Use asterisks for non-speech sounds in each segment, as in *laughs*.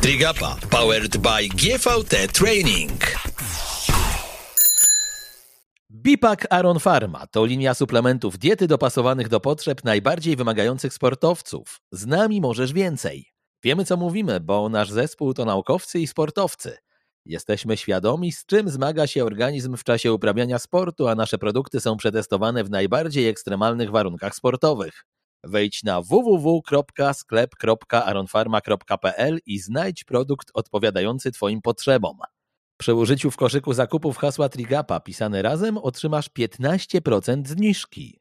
Trigapa powered by GVT Training. Bipak Aron Pharma to linia suplementów diety dopasowanych do potrzeb najbardziej wymagających sportowców. Z nami możesz więcej. Wiemy co mówimy, bo nasz zespół to naukowcy i sportowcy. Jesteśmy świadomi, z czym zmaga się organizm w czasie uprawiania sportu, a nasze produkty są przetestowane w najbardziej ekstremalnych warunkach sportowych. Wejdź na www.sklep.aronfarma.pl i znajdź produkt odpowiadający Twoim potrzebom. Przy użyciu w koszyku zakupów hasła Trigapa pisane razem otrzymasz 15% zniżki.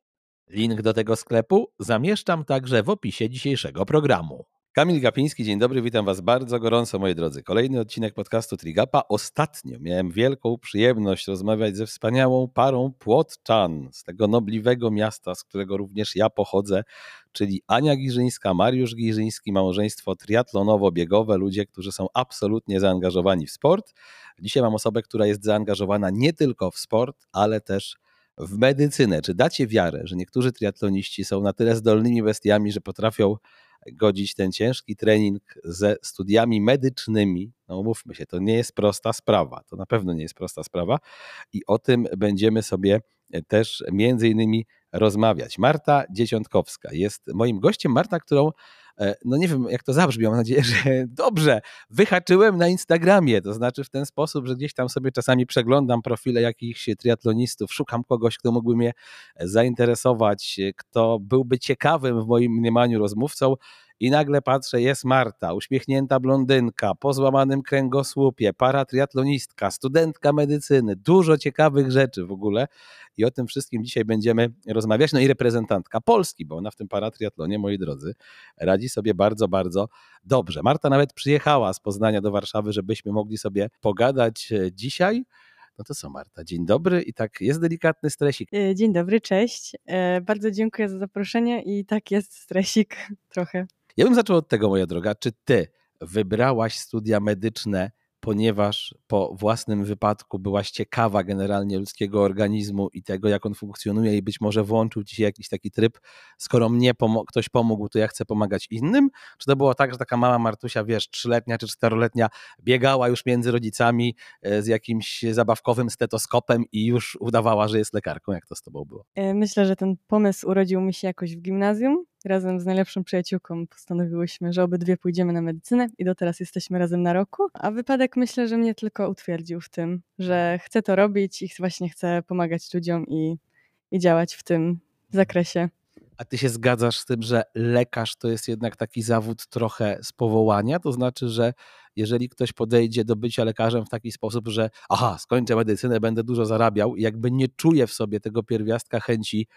Link do tego sklepu zamieszczam także w opisie dzisiejszego programu. Kamil Gapiński, dzień dobry, witam Was bardzo gorąco, moi drodzy. Kolejny odcinek podcastu Trigapa. Ostatnio miałem wielką przyjemność rozmawiać ze wspaniałą parą Płotczan z tego nobliwego miasta, z którego również ja pochodzę, czyli Ania Giżyńska, Mariusz Giżyński, małżeństwo triatlonowo-biegowe, ludzie, którzy są absolutnie zaangażowani w sport. Dzisiaj mam osobę, która jest zaangażowana nie tylko w sport, ale też w medycynę. Czy dacie wiarę, że niektórzy triatloniści są na tyle zdolnymi bestiami, że potrafią godzić ten ciężki trening ze studiami medycznymi. No mówmy się, to nie jest prosta sprawa. To na pewno nie jest prosta sprawa i o tym będziemy sobie też między innymi rozmawiać. Marta Dzieciątkowska jest moim gościem. Marta, którą e, no nie wiem jak to zabrzmi, mam nadzieję, *laughs* że dobrze, wyhaczyłem na Instagramie, to znaczy w ten sposób, że gdzieś tam sobie czasami przeglądam profile jakichś triatlonistów, szukam kogoś, kto mógłby mnie zainteresować, kto byłby ciekawym w moim mniemaniu rozmówcą i nagle patrzę, jest Marta, uśmiechnięta blondynka, po złamanym kręgosłupie, paratriatlonistka, studentka medycyny, dużo ciekawych rzeczy w ogóle i o tym wszystkim dzisiaj będziemy rozmawiać. No i reprezentantka Polski, bo ona w tym paratriatlonie, moi drodzy, radzi sobie bardzo, bardzo dobrze. Marta nawet przyjechała z Poznania do Warszawy, żebyśmy mogli sobie pogadać e, dzisiaj. No to co, Marta, dzień dobry i tak jest delikatny stresik. E, dzień dobry, cześć. E, bardzo dziękuję za zaproszenie i tak jest stresik trochę. Ja bym zaczął od tego, moja droga. Czy ty wybrałaś studia medyczne ponieważ po własnym wypadku byłaś ciekawa generalnie ludzkiego organizmu i tego, jak on funkcjonuje, i być może włączył ci się jakiś taki tryb, skoro mnie pomo ktoś pomógł, to ja chcę pomagać innym? Czy to było tak, że taka mała Martusia, wiesz, trzyletnia czy czteroletnia, biegała już między rodzicami e, z jakimś zabawkowym stetoskopem i już udawała, że jest lekarką? Jak to z tobą było? E, myślę, że ten pomysł urodził mi się jakoś w gimnazjum razem z najlepszą przyjaciółką postanowiłyśmy, że obydwie pójdziemy na medycynę i do teraz jesteśmy razem na roku. A wypadek myślę, że mnie tylko utwierdził w tym, że chcę to robić i właśnie chcę pomagać ludziom i, i działać w tym zakresie. A ty się zgadzasz z tym, że lekarz to jest jednak taki zawód trochę z powołania? To znaczy, że jeżeli ktoś podejdzie do bycia lekarzem w taki sposób, że aha, skończę medycynę, będę dużo zarabiał, i jakby nie czuje w sobie tego pierwiastka chęci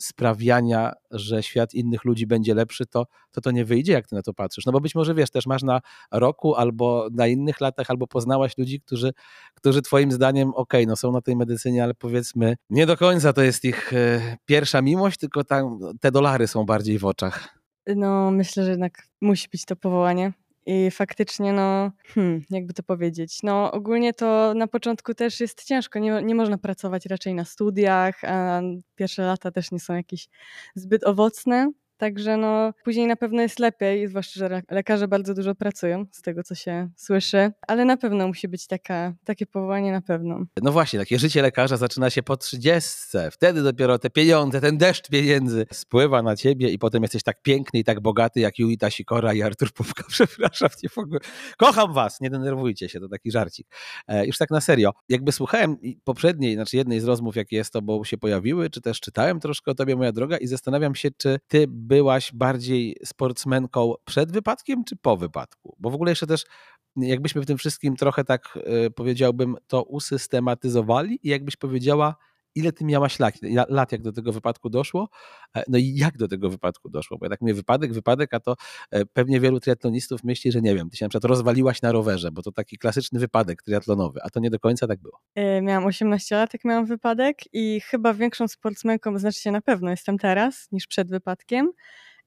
sprawiania, że świat innych ludzi będzie lepszy, to, to to nie wyjdzie, jak ty na to patrzysz. No bo być może wiesz, też masz na roku albo na innych latach, albo poznałaś ludzi, którzy, którzy twoim zdaniem, okej, okay, no są na tej medycynie, ale powiedzmy, nie do końca to jest ich e, pierwsza miłość, tylko tam te dolary są bardziej w oczach. No, myślę, że jednak musi być to powołanie. I faktycznie, no, hmm, jakby to powiedzieć, no ogólnie to na początku też jest ciężko, nie, nie można pracować raczej na studiach, a pierwsze lata też nie są jakieś zbyt owocne, Także no, później na pewno jest lepiej, zwłaszcza, że lekarze bardzo dużo pracują, z tego co się słyszy, ale na pewno musi być taka, takie powołanie na pewno. No właśnie, takie życie lekarza zaczyna się po trzydziestce. Wtedy dopiero te pieniądze, ten deszcz pieniędzy spływa na ciebie i potem jesteś tak piękny i tak bogaty jak Julita Sikora i Artur Pupka. *laughs* Przepraszam cię w ogóle. Kocham was, nie denerwujcie się, to taki żarcik. E, już tak na serio. Jakby słuchałem poprzedniej, znaczy jednej z rozmów, jakie z tobą się pojawiły, czy też czytałem troszkę o tobie, moja droga, i zastanawiam się, czy ty byłaś bardziej sportsmenką przed wypadkiem czy po wypadku? Bo w ogóle jeszcze też jakbyśmy w tym wszystkim trochę tak e, powiedziałbym to usystematyzowali i jakbyś powiedziała, ile ty miałaś lat, lat, jak do tego wypadku doszło, e, no i jak do tego wypadku doszło, bo tak mówię wypadek, wypadek, a to e, pewnie wielu triatlonistów myśli, że nie wiem, ty się na przykład rozwaliłaś na rowerze, bo to taki klasyczny wypadek triatlonowy, a to nie do końca tak było. Miałam 18 lat, jak miałam wypadek i chyba większą sportsmenką, znaczy się na pewno jestem teraz, niż przed wypadkiem.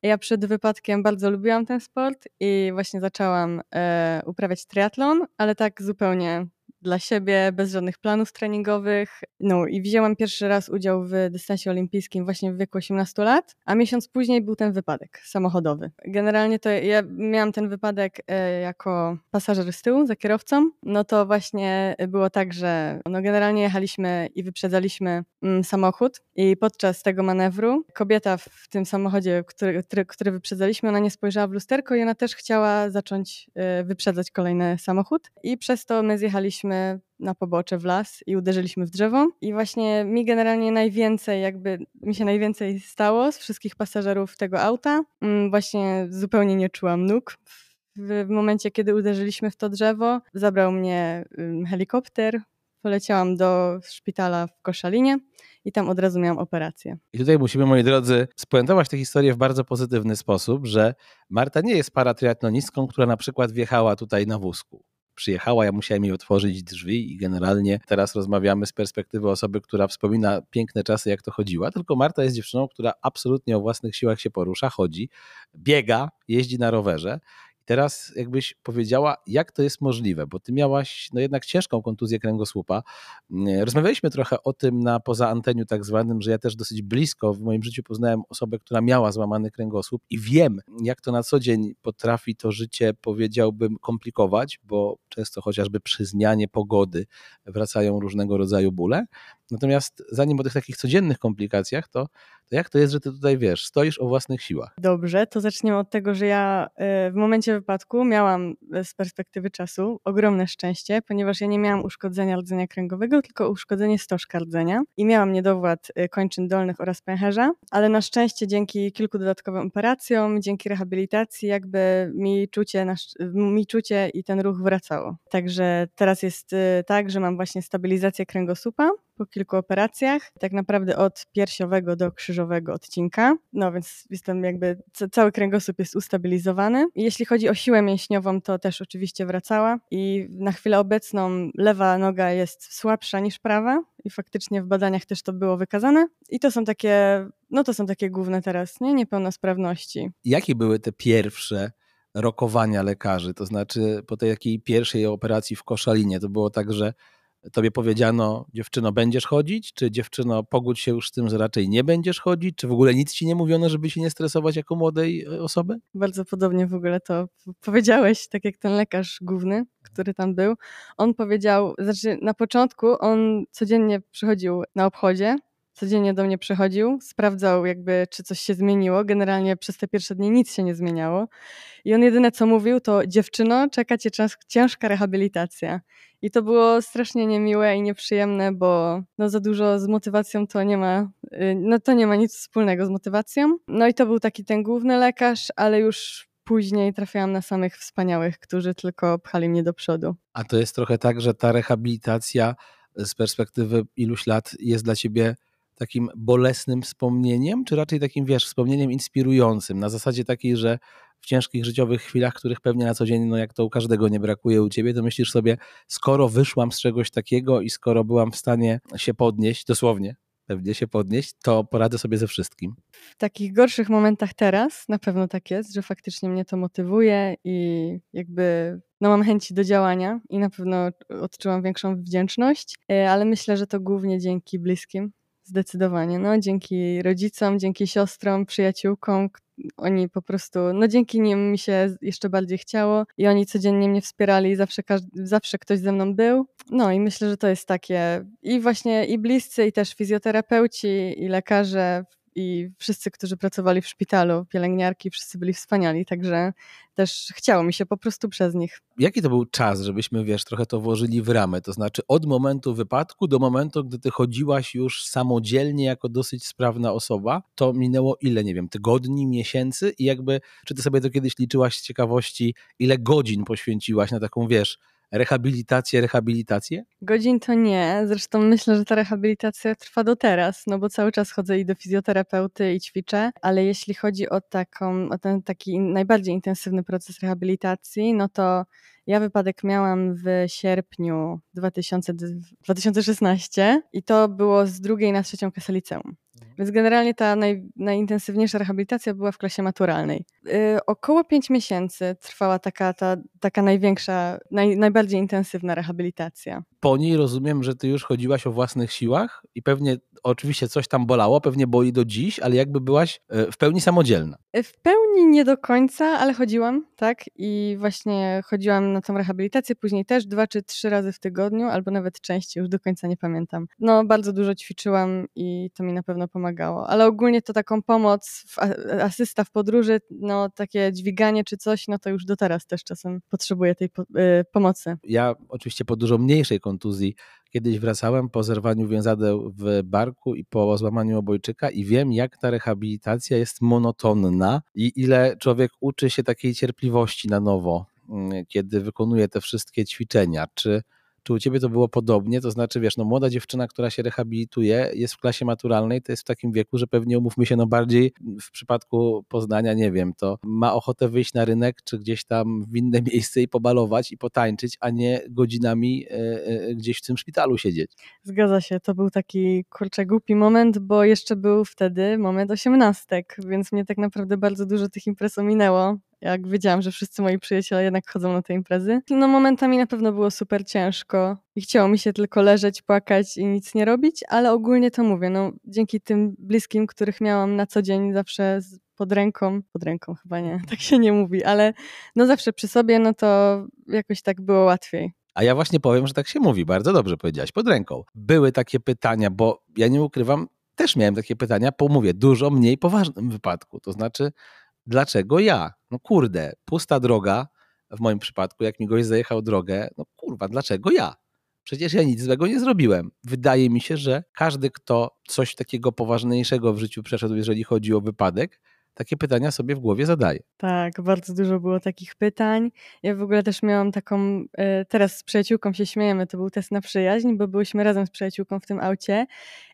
Ja przed wypadkiem bardzo lubiłam ten sport i właśnie zaczęłam e, uprawiać triatlon, ale tak zupełnie dla siebie, bez żadnych planów treningowych. No i wzięłam pierwszy raz udział w dystansie olimpijskim właśnie w wieku 18 lat, a miesiąc później był ten wypadek samochodowy. Generalnie to ja miałam ten wypadek e, jako pasażer z tyłu, za kierowcą. No to właśnie było tak, że no generalnie jechaliśmy i wyprzedzaliśmy mm, samochód i podczas tego manewru kobieta w tym samochodzie, który, który, który wyprzedzaliśmy, ona nie spojrzała w lusterko i ona też chciała zacząć e, wyprzedzać kolejny samochód i przez to my zjechaliśmy na pobocze w las i uderzyliśmy w drzewo. I właśnie mi generalnie najwięcej, jakby mi się najwięcej stało z wszystkich pasażerów tego auta. Mm, właśnie zupełnie nie czułam nóg. W momencie, kiedy uderzyliśmy w to drzewo, zabrał mnie helikopter, poleciałam do szpitala w Koszalinie i tam od razu miałam operację. I tutaj musimy, moi drodzy, spuentować tę historię w bardzo pozytywny sposób, że Marta nie jest paratriatlonistką, która na przykład wjechała tutaj na wózku przyjechała, ja musiałem jej otworzyć drzwi i generalnie teraz rozmawiamy z perspektywy osoby, która wspomina piękne czasy, jak to chodziła, tylko Marta jest dziewczyną, która absolutnie o własnych siłach się porusza, chodzi, biega, jeździ na rowerze Teraz jakbyś powiedziała, jak to jest możliwe, bo ty miałaś no jednak ciężką kontuzję kręgosłupa. Mm, rozmawialiśmy trochę o tym na poza anteniu tak zwanym, że ja też dosyć blisko w moim życiu poznałem osobę, która miała złamany kręgosłup i wiem, jak to na co dzień potrafi to życie, powiedziałbym, komplikować, bo często chociażby przy zmianie pogody wracają różnego rodzaju bóle. Natomiast zanim o tych takich codziennych komplikacjach, to, to jak to jest, że ty tutaj wiesz, stoisz o własnych siłach? Dobrze, to zaczniemy od tego, że ja e, w momencie wypadku miałam e, z perspektywy czasu ogromne szczęście, ponieważ ja nie miałam uszkodzenia rdzenia kręgowego, tylko uszkodzenie stożka rdzenia i miałam niedowład e, kończyn dolnych oraz pęcherza, ale na szczęście dzięki kilku dodatkowym operacjom, dzięki rehabilitacji jakby mi czucie, mi czucie i ten ruch wracało. Także teraz jest tak, że mam właśnie stabilizację kręgosłupa, po kilku operacjach, tak naprawdę od piersiowego do krzyżowego odcinka. No więc jestem jakby, cały kręgosłup jest ustabilizowany. Jeśli chodzi o siłę mięśniową, to też oczywiście wracała i na chwilę obecną lewa noga jest słabsza niż prawa i faktycznie w badaniach też to było wykazane. I to są takie, no to są takie główne teraz, nie? Niepełnosprawności. Jakie były te pierwsze rokowania lekarzy? To znaczy po tej takiej pierwszej operacji w Koszalinie to było tak, że tobie powiedziano, dziewczyno, będziesz chodzić, czy dziewczyno, pogódź się już z tym, że raczej nie będziesz chodzić, czy w ogóle nic ci nie mówiono, żeby się nie stresować jako młodej e, osoby? Bardzo podobnie w ogóle to powiedziałeś, tak jak ten lekarz główny, który tam był. On powiedział, znaczy na początku on codziennie przychodził na obchodzie, codziennie do mnie przychodził, sprawdzał jakby, czy coś się zmieniło. Generalnie przez te pierwsze dni nic się nie zmieniało. I on jedyne co mówił, to dziewczyno, czeka cię ciężka rehabilitacja. I to było strasznie niemiłe i nieprzyjemne, bo no za dużo z motywacją to nie ma, y, no to nie ma nic wspólnego z motywacją. No i to był taki ten główny lekarz, ale już później trafiałam na samych wspaniałych, którzy tylko pchali mnie do przodu. A to jest trochę tak, że ta rehabilitacja z perspektywy iluś lat jest dla ciebie takim bolesnym wspomnieniem, czy raczej takim, wiesz, wspomnieniem inspirującym, na zasadzie takiej, że w ciężkich życiowych chwilach, których pewnie na co dzień, no jak to u każdego nie brakuje u ciebie, to myślisz sobie, skoro wyszłam z czegoś takiego i skoro byłam w stanie się podnieść, dosłownie, pewnie się podnieść, to poradzę sobie ze wszystkim. W takich gorszych momentach teraz na pewno tak jest, że faktycznie mnie to motywuje i jakby no mam chęci do działania i na pewno odczułam większą wdzięczność, e, ale myślę, że to głównie dzięki bliskim, Zdecydowanie. No, dzięki rodzicom, dzięki siostrom, przyjaciółkom, oni po prostu, no dzięki nim mi się jeszcze bardziej chciało i oni codziennie mnie wspierali zawsze, zawsze ktoś ze mną był. No i myślę, że to jest takie i właśnie i bliscy, i też fizjoterapeuci, i lekarze i wszyscy, którzy pracowali w szpitalu, pielęgniarki, wszyscy byli wspaniali, także też chciało mi się po prostu przez nich. Jaki to był czas, żebyśmy, wiesz, trochę to włożyli w ramę? To znaczy od momentu wypadku do momentu, gdy ty chodziłaś już samodzielnie jako dosyć sprawna osoba, to minęło ile, nie wiem, tygodni, miesięcy i jakby, czy ty sobie to kiedyś liczyłaś z ciekawości, ile godzin poświęciłaś na taką, wiesz, rehabilitację, rehabilitację? Godzin to nie. Zresztą myślę, że ta rehabilitacja trwa do teraz, no bo cały czas chodzę i do fizjoterapeuty i ćwiczę, ale jeśli chodzi o taką, o ten taki najbardziej intensywny proces rehabilitacji, no to ja wypadek miałam w sierpniu 2000, 2016 i to było z drugiej na trzecią klasę liceum. Więc generalnie ta naj, najintensywniejsza rehabilitacja była w klasie maturalnej. Yy, około 5 miesięcy trwała taka, ta, taka największa, naj, najbardziej intensywna rehabilitacja. Po niej rozumiem, że ty już chodziłaś o własnych siłach i pewnie oczywiście coś tam bolało, pewnie boli do dziś, ale jakby byłaś e, w pełni samodzielna. E, w pełni nie do końca, ale chodziłam, tak? I właśnie chodziłam na tą rehabilitację, później też dwa czy trzy razy w tygodniu, albo nawet częściej, już do końca nie pamiętam. No, bardzo dużo ćwiczyłam i to mi na pewno pomagało, ale ogólnie to taką pomoc, asysta w podróży, no takie dźwiganie czy coś, no to już do teraz też czasem potrzebuję tej y pomocy. Ja oczywiście po dużo mniejszej kontuzji Kiedyś wracałem po zerwaniu więzadeł w barku i po złamaniu obojczyka i wiem, jak ta rehabilitacja jest monotonna i ile człowiek uczy się takiej cierpliwości na nowo, mm, kiedy wykonuje te wszystkie ćwiczenia. Czy czy u ciebie to było podobnie? To znaczy, wiesz, no młoda dziewczyna, która się rehabilituje, jest w klasie maturalnej, to jest w takim wieku, że pewnie umówmy się, no bardziej w przypadku Poznania, nie wiem, to ma ochotę wyjść na rynek, czy gdzieś tam w inne *laughs* miejsce i pobalować i potańczyć, a nie godzinami e, e, gdzieś w tym szpitalu siedzieć. Zgadza się, to był taki, kurczę, głupi moment, bo jeszcze był wtedy moment osiemnastek, więc mnie tak naprawdę bardzo dużo tych imprez ominęło jak wiedziałam, że wszyscy moi przyjaciele jednak chodzą na te imprezy. No momentami na pewno było super ciężko i chciało mi się tylko leżeć, płakać i nic nie robić, ale ogólnie to mówię, no dzięki tym bliskim, których miałam na co dzień zawsze pod ręką, pod ręką chyba nie, *laughs* tak się nie mówi, ale no zawsze przy sobie, no to jakoś tak było łatwiej. A ja właśnie powiem, że tak się mówi, bardzo dobrze powiedziałaś, pod ręką. Były takie pytania, bo ja nie ukrywam, też miałem takie pytania po, mówię, dużo mniej poważnym wypadku. To znaczy, dlaczego ja? No kurde, pusta droga, w moim przypadku, jak mi goś zajechał drogę, no kurwa, dlaczego ja? Przecież ja nic złego nie zrobiłem. Wydaje mi się, że każdy, kto coś takiego poważniejszego w życiu przeszedł, jeżeli chodzi o wypadek, takie pytania sobie w głowie zadaje. Tak, bardzo dużo było takich pytań. Ja w ogóle też miałam taką, e, teraz z przyjaciółką się śmiejemy, to był test na przyjaźń, bo byłyśmy razem z przyjaciółką w tym aucie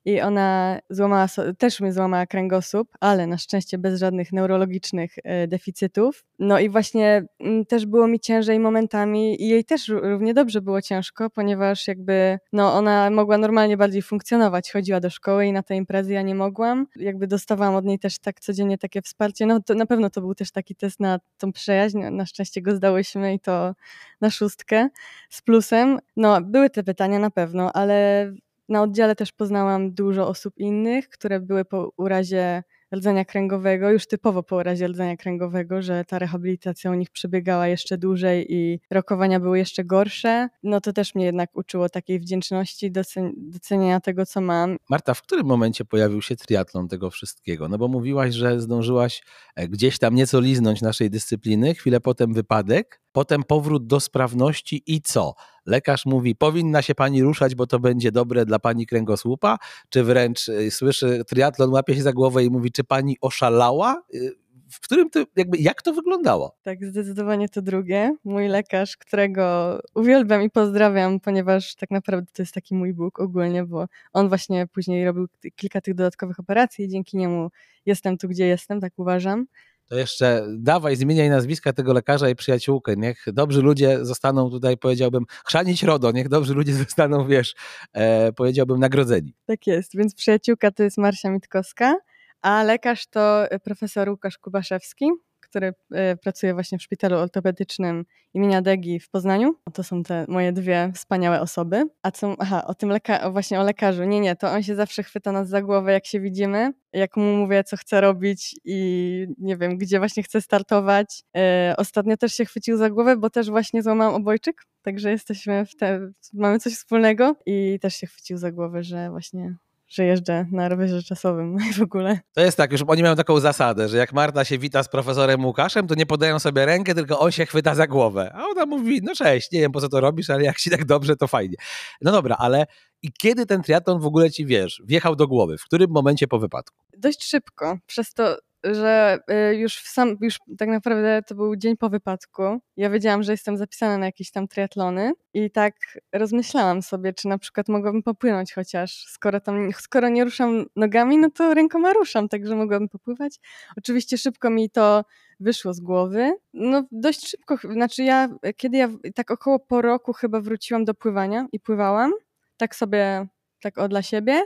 i ona złamała, też mnie złamała kręgosłup, ale na szczęście bez żadnych neurologicznych e, deficytów. No i właśnie mm, też było mi ciężej momentami i jej też równie dobrze było ciężko, ponieważ jakby no ona mogła normalnie bardziej funkcjonować, chodziła do szkoły i na te imprezy ja nie mogłam. Jakby dostawałam od niej też tak codziennie takie wsparcie, no to na pewno to był też taki test na tą przyjaźń, na szczęście go zdałyśmy i to na szóstkę z plusem. No były te pytania na pewno, ale na oddziale też poznałam dużo osób innych, które były po urazie rdzenia kręgowego, już typowo po urazie rdzenia kręgowego, że ta rehabilitacja u nich przebiegała jeszcze dłużej i rokowania były jeszcze gorsze, no to też mnie jednak uczyło takiej wdzięczności, docenienia tego, co mam. Marta, w którym momencie pojawił się triatlon tego wszystkiego? No bo mówiłaś, że zdążyłaś e, gdzieś tam nieco liznąć naszej dyscypliny, chwilę potem wypadek, potem powrót do sprawności i co? Lekarz mówi, powinna się pani ruszać, bo to będzie dobre dla pani kręgosłupa, czy wręcz y, słyszy triatlon, łapie się za głowę i mówi, czy pani oszalała? Y, w którym to, jakby, jak to wyglądało? Tak, zdecydowanie to drugie. Mój lekarz, którego uwielbiam i pozdrawiam, ponieważ tak naprawdę to jest taki mój Bóg ogólnie, bo on właśnie później robił kilka tych dodatkowych operacji i dzięki niemu jestem tu, gdzie jestem, tak uważam to jeszcze dawaj, zmieniaj nazwiska tego lekarza i przyjaciółkę. Niech dobrzy ludzie zostaną tutaj, powiedziałbym, chrzanić RODO, niech dobrzy ludzie *laughs* zostaną, wiesz, e, powiedziałbym, nagrodzeni. Tak jest, więc przyjaciółka to jest Marsia Mitkowska, a lekarz to profesor Łukasz Kubaszewski, który e, pracuje właśnie w szpitalu ortopedycznym imienia Degi w Poznaniu. To są te moje dwie wspaniałe osoby. A co, aha, o tym leka- właśnie o lekarzu. Nie, nie, to on się zawsze chwyta nas za głowę, jak się widzimy, jak mu mówię, co chce robić i nie wiem, gdzie właśnie chce startować. E, ostatnio też się chwycił za głowę, bo też właśnie złamałam obojczyk, także jesteśmy w te, mamy coś wspólnego i też się chwycił za głowę, że właśnie że jeżdżę na rowerze czasowym *laughs* w ogóle. To jest tak, już oni mają taką zasadę, że jak Marta się wita z profesorem Łukaszem, to nie podają sobie rękę, tylko on się chwyta za głowę. A ona mówi, no cześć, nie wiem po co to robisz, ale jak ci tak dobrze, to fajnie. No dobra, ale i kiedy ten triatlon w ogóle ci, wiesz, wjechał do głowy? W którym momencie po wypadku? Dość szybko, przez to że y, już, w sam, już tak naprawdę to był dzień po wypadku. Ja wiedziałam, że jestem zapisana na jakieś tam triatlony i tak rozmyślałam sobie, czy na przykład mogłabym popłynąć chociaż, skoro tam, skoro nie ruszam nogami, no to rękoma ruszam, także mogłabym popływać. Oczywiście szybko mi to wyszło z głowy. No dość szybko, znaczy ja, kiedy ja tak około po roku chyba wróciłam do pływania i pływałam, tak sobie, tak o dla siebie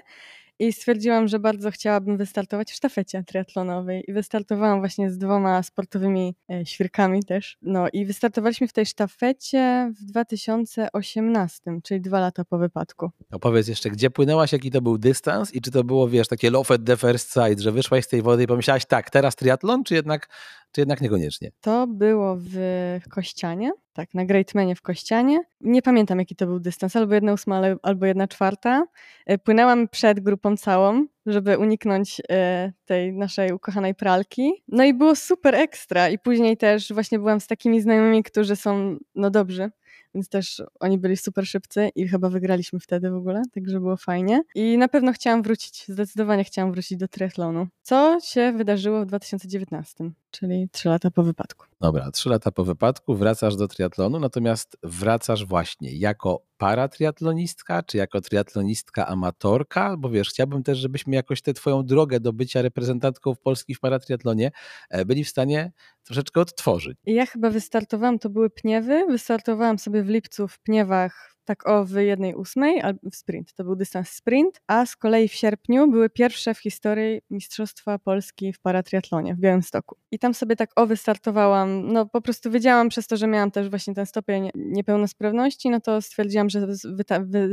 i stwierdziłam, że bardzo chciałabym wystartować w sztafecie triatlonowej i wystartowałam właśnie z dwoma sportowymi e, świrkami też. No i wystartowaliśmy w tej sztafecie w 2018, czyli dwa lata po wypadku. Opowiedz jeszcze, gdzie płynęłaś, jaki to był dystans i czy to było, wiesz, takie low the first sight, że wyszłaś z tej wody i pomyślałaś, tak, teraz triatlon, czy jednak, czy jednak niekoniecznie? To było w Kościanie, tak, na Greatmanie w Kościanie. Nie pamiętam, jaki to był dystans, albo jedna ósma, albo jedna czwarta. E, płynęłam przed grupą całą, żeby uniknąć e, tej naszej ukochanej pralki. No i było super ekstra. I później też właśnie byłam z takimi znajomymi, którzy są, no dobrzy, więc też oni byli super szybcy i chyba wygraliśmy wtedy w ogóle, także było fajnie. I na pewno chciałam wrócić, zdecydowanie chciałam wrócić do triathlonu. Co się wydarzyło w 2019, czyli trzy lata po wypadku. Dobra, trzy lata po wypadku wracasz do triatlonu, natomiast wracasz właśnie jako paratriatlonistka, czy jako triatlonistka amatorka? Bo wiesz, chciałbym też, żebyśmy jakoś tę twoją drogę do bycia reprezentantką w Polski w paratriatlonie e, byli w stanie troszeczkę odtworzyć. Ja chyba wystartowałam, to były Pniewy, wystartowałam sobie w lipcu w Pniewach tak o w jednej ósmej w sprint. To był dystans sprint, a z kolei w sierpniu były pierwsze w historii Mistrzostwa Polski w paratriatlonie w Białymstoku. I tam sobie tak o wystartowałam, no po prostu wiedziałam przez to, że miałam też właśnie ten stopień niepełnosprawności, no to stwierdziłam, że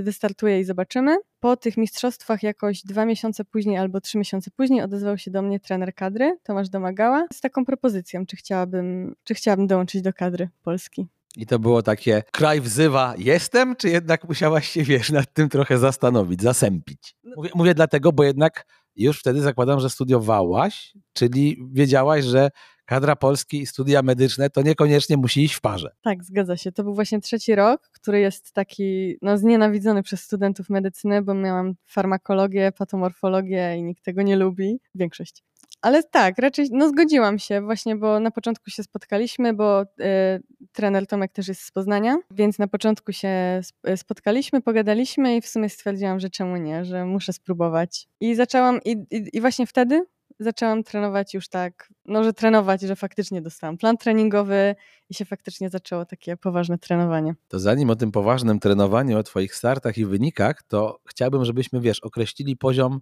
wystartuję i zobaczymy. Po tych mistrzostwach jakoś dwa miesiące później albo trzy miesiące później odezwał się do mnie trener kadry, Tomasz Domagała, z taką propozycją, czy chciałabym, czy chciałabym dołączyć do kadry Polski. I to było takie, kraj wzywa, jestem, czy jednak musiałaś się, wiesz, nad tym trochę zastanowić, zasępić? No. Mówię, mówię dlatego, bo jednak już wtedy zakładam, że studiowałaś, czyli wiedziałaś, że kadra Polski i studia medyczne to niekoniecznie musi iść w parze. Tak, zgadza się. To był właśnie trzeci rok, który jest taki no, znienawidzony przez studentów medycyny, bo miałam farmakologię, patomorfologię i nikt tego nie lubi. Większość. Ale tak, raczej no zgodziłam się właśnie, bo na początku się spotkaliśmy, bo y, trener Tomek też jest z Poznania, więc na początku się e, spotkaliśmy, pogadaliśmy i w sumie stwierdziłam, że czemu nie, że muszę spróbować. I zaczęłam, i, i, i właśnie wtedy zaczęłam trenować już tak, no że trenować, że faktycznie dostałam plan treningowy i się faktycznie zaczęło takie poważne trenowanie. To zanim o tym poważnym trenowaniu, o Twoich startach i wynikach, to chciałbym, żebyśmy, wiesz, określili poziom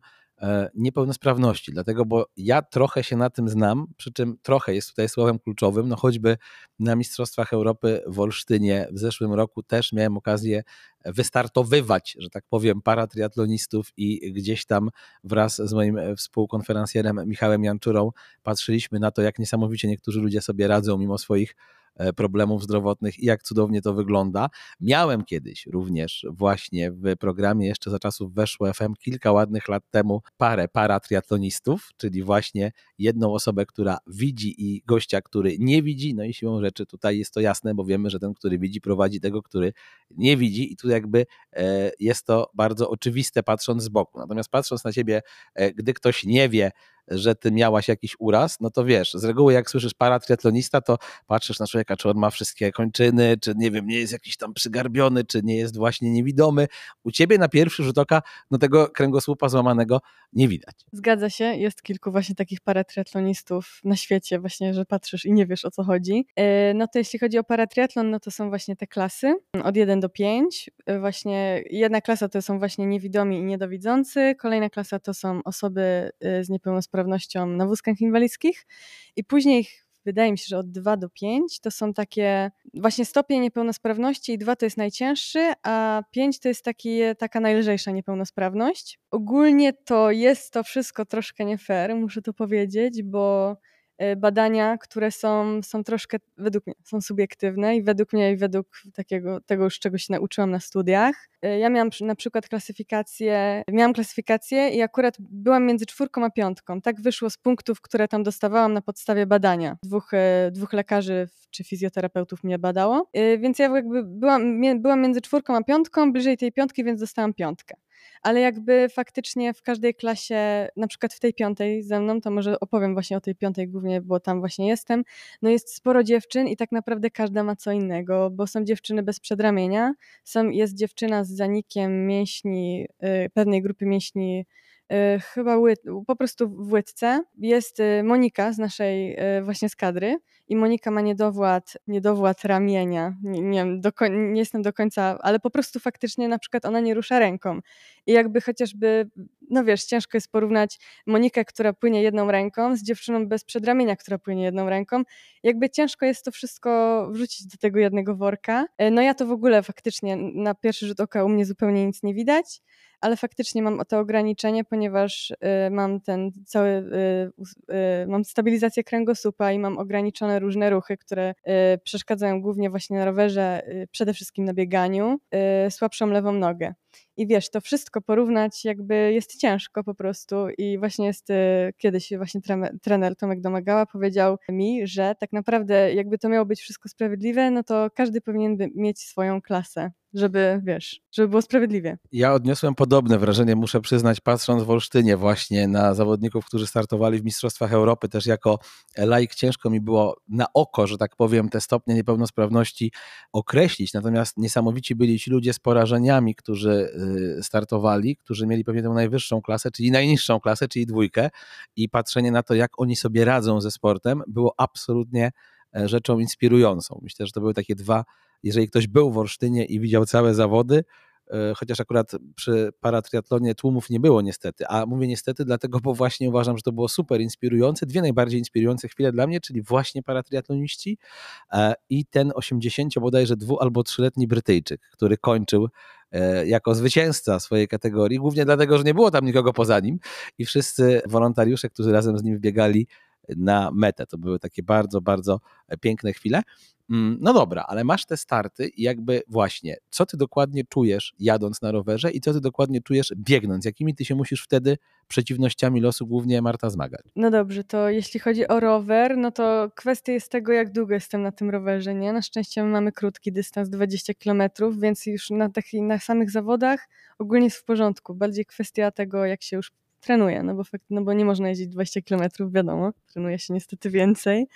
niepełnosprawności, dlatego, bo ja trochę się na tym znam, przy czym trochę jest tutaj słowem kluczowym, no choćby na Mistrzostwach Europy w Olsztynie w zeszłym roku też miałem okazję wystartowywać, że tak powiem, paratriatlonistów i gdzieś tam wraz z moim współkonferencjerem Michałem Janczurą patrzyliśmy na to, jak niesamowicie niektórzy ludzie sobie radzą mimo swoich E, problemów zdrowotnych i jak cudownie to wygląda. Miałem kiedyś również właśnie w programie jeszcze za czasów weszło FM kilka ładnych lat temu parę paratriatlonistów, czyli właśnie jedną osobę, która widzi i gościa, który nie widzi, no i siłą rzeczy tutaj jest to jasne, bo wiemy, że ten, który widzi prowadzi tego, który nie widzi i tu jakby e, jest to bardzo oczywiste patrząc z boku. Natomiast patrząc na ciebie, e, gdy ktoś nie wie, że ty miałaś jakiś uraz, no to wiesz, z reguły jak słyszysz paratriatlonista, to patrzysz na człowieka, czy on ma wszystkie kończyny, czy nie wiem, nie jest jakiś tam przygarbiony, czy nie jest właśnie niewidomy. U ciebie na pierwszy rzut oka no tego kręgosłupa złamanego nie widać. Zgadza się, jest kilku właśnie takich paratriatlonistów na świecie właśnie, że patrzysz i nie wiesz o co chodzi. E, no to jeśli chodzi o paratriatlon, no to są właśnie te klasy od 1 do 5. E, właśnie jedna klasa to są właśnie niewidomi i niedowidzący, kolejna klasa to są osoby e, z niepełnosprawnością niepełnosprawnością na wózkach inwalidzkich i później wydaje mi się, że od 2 do 5 to są takie właśnie stopień niepełnosprawności i 2 to jest najcięższy, a 5 to jest taki, taka najlżejsza niepełnosprawność. Ogólnie to jest to wszystko troszkę nie fair, muszę to powiedzieć, bo badania, które są, są troszkę, według mnie, są subiektywne i według mnie i według takiego, tego już czego się nauczyłam na studiach. E, ja miałam na przykład klasyfikację, miałam klasyfikację i akurat byłam między czwórką a piątką. Tak wyszło z punktów, które tam dostawałam na podstawie badania. Dwóch, e, dwóch lekarzy czy fizjoterapeutów mnie badało, więc ja jakby byłam, byłam między czwórką a piątką, bliżej tej piątki, więc dostałam piątkę ale jakby faktycznie w każdej klasie, na przykład w tej piątej ze mną, to może opowiem właśnie o tej piątej głównie, bo tam właśnie jestem, no jest sporo dziewczyn i tak naprawdę każda ma co innego, bo są dziewczyny bez przedramienia, są, jest dziewczyna z zanikiem mięśni, y, pewnej grupy mięśni chyba ły, po prostu w łydce. Jest y, Monika z naszej właśnie z kadry i Monika ma niedowład, niedowład ramienia. Nie, nie, do, nie jestem do końca, ale po prostu faktycznie na przykład ona nie rusza ręką. I jakby chociażby, no wiesz, ciężko jest porównać Monikę, która płynie jedną ręką z dziewczyną bez przedramienia, która płynie jedną ręką. Jakby ciężko jest to wszystko wrzucić do tego jednego worka. E, no ja to w ogóle faktycznie na pierwszy rzut oka u mnie zupełnie nic nie widać ale faktycznie mam to ograniczenie, ponieważ y, mam ten cały, y, y, mam stabilizację kręgosłupa i mam ograniczone różne ruchy, które przeszkadzają głównie właśnie na rowerze, przede wszystkim na bieganiu, słabszą lewą nogę. I wiesz, to wszystko porównać jakby jest ciężko po prostu i właśnie jest kiedyś właśnie trener Tomek Domagała powiedział mi, że tak naprawdę jakby to miało być wszystko sprawiedliwe, no to każdy powinien mieć swoją klasę żeby, wiesz, żeby było sprawiedliwie. Ja odniosłem podobne wrażenie, muszę przyznać, patrząc w Olsztynie właśnie na zawodników, którzy startowali w Mistrzostwach Europy, też jako laik ciężko mi było na oko, że tak powiem, te stopnie niepełnosprawności określić, natomiast niesamowici byli ci ludzie z porażeniami, którzy y, startowali, którzy mieli pewnie tę najwyższą klasę, czyli najniższą klasę, czyli dwójkę i patrzenie na to, jak oni sobie radzą ze sportem, było absolutnie e, rzeczą inspirującą. Myślę, że to były takie dwa jeżeli ktoś był w Olsztynie i widział całe zawody, chociaż akurat przy paratriatlonie tłumów nie było niestety, a mówię niestety dlatego, bo właśnie uważam, że to było super inspirujące, dwie najbardziej inspirujące chwile dla mnie, czyli właśnie paratriatloniści e, i ten 80 bodajże dwu albo trzyletni Brytyjczyk, który kończył e, jako zwycięzca swojej kategorii, głównie dlatego, że nie było tam nikogo poza nim. I wszyscy wolontariusze, którzy razem z nim wbiegali na metę. To były takie bardzo, bardzo piękne chwile. Mm, no dobra, ale masz te starty i jakby właśnie, co ty dokładnie czujesz jadąc na rowerze i co ty dokładnie czujesz biegnąc? Jakimi ty się musisz wtedy przeciwnościami losu głównie Marta zmagać? No dobrze, to jeśli chodzi o rower, no to kwestia jest tego, jak długo jestem na tym rowerze, nie? Na szczęście mamy krótki dystans, 20 km, więc już na, takich, na samych zawodach ogólnie jest w porządku. Bardziej kwestia tego, jak się już trenuje, no bo, fakt, no bo nie można jeździć 20 km, wiadomo, trenuje się niestety więcej.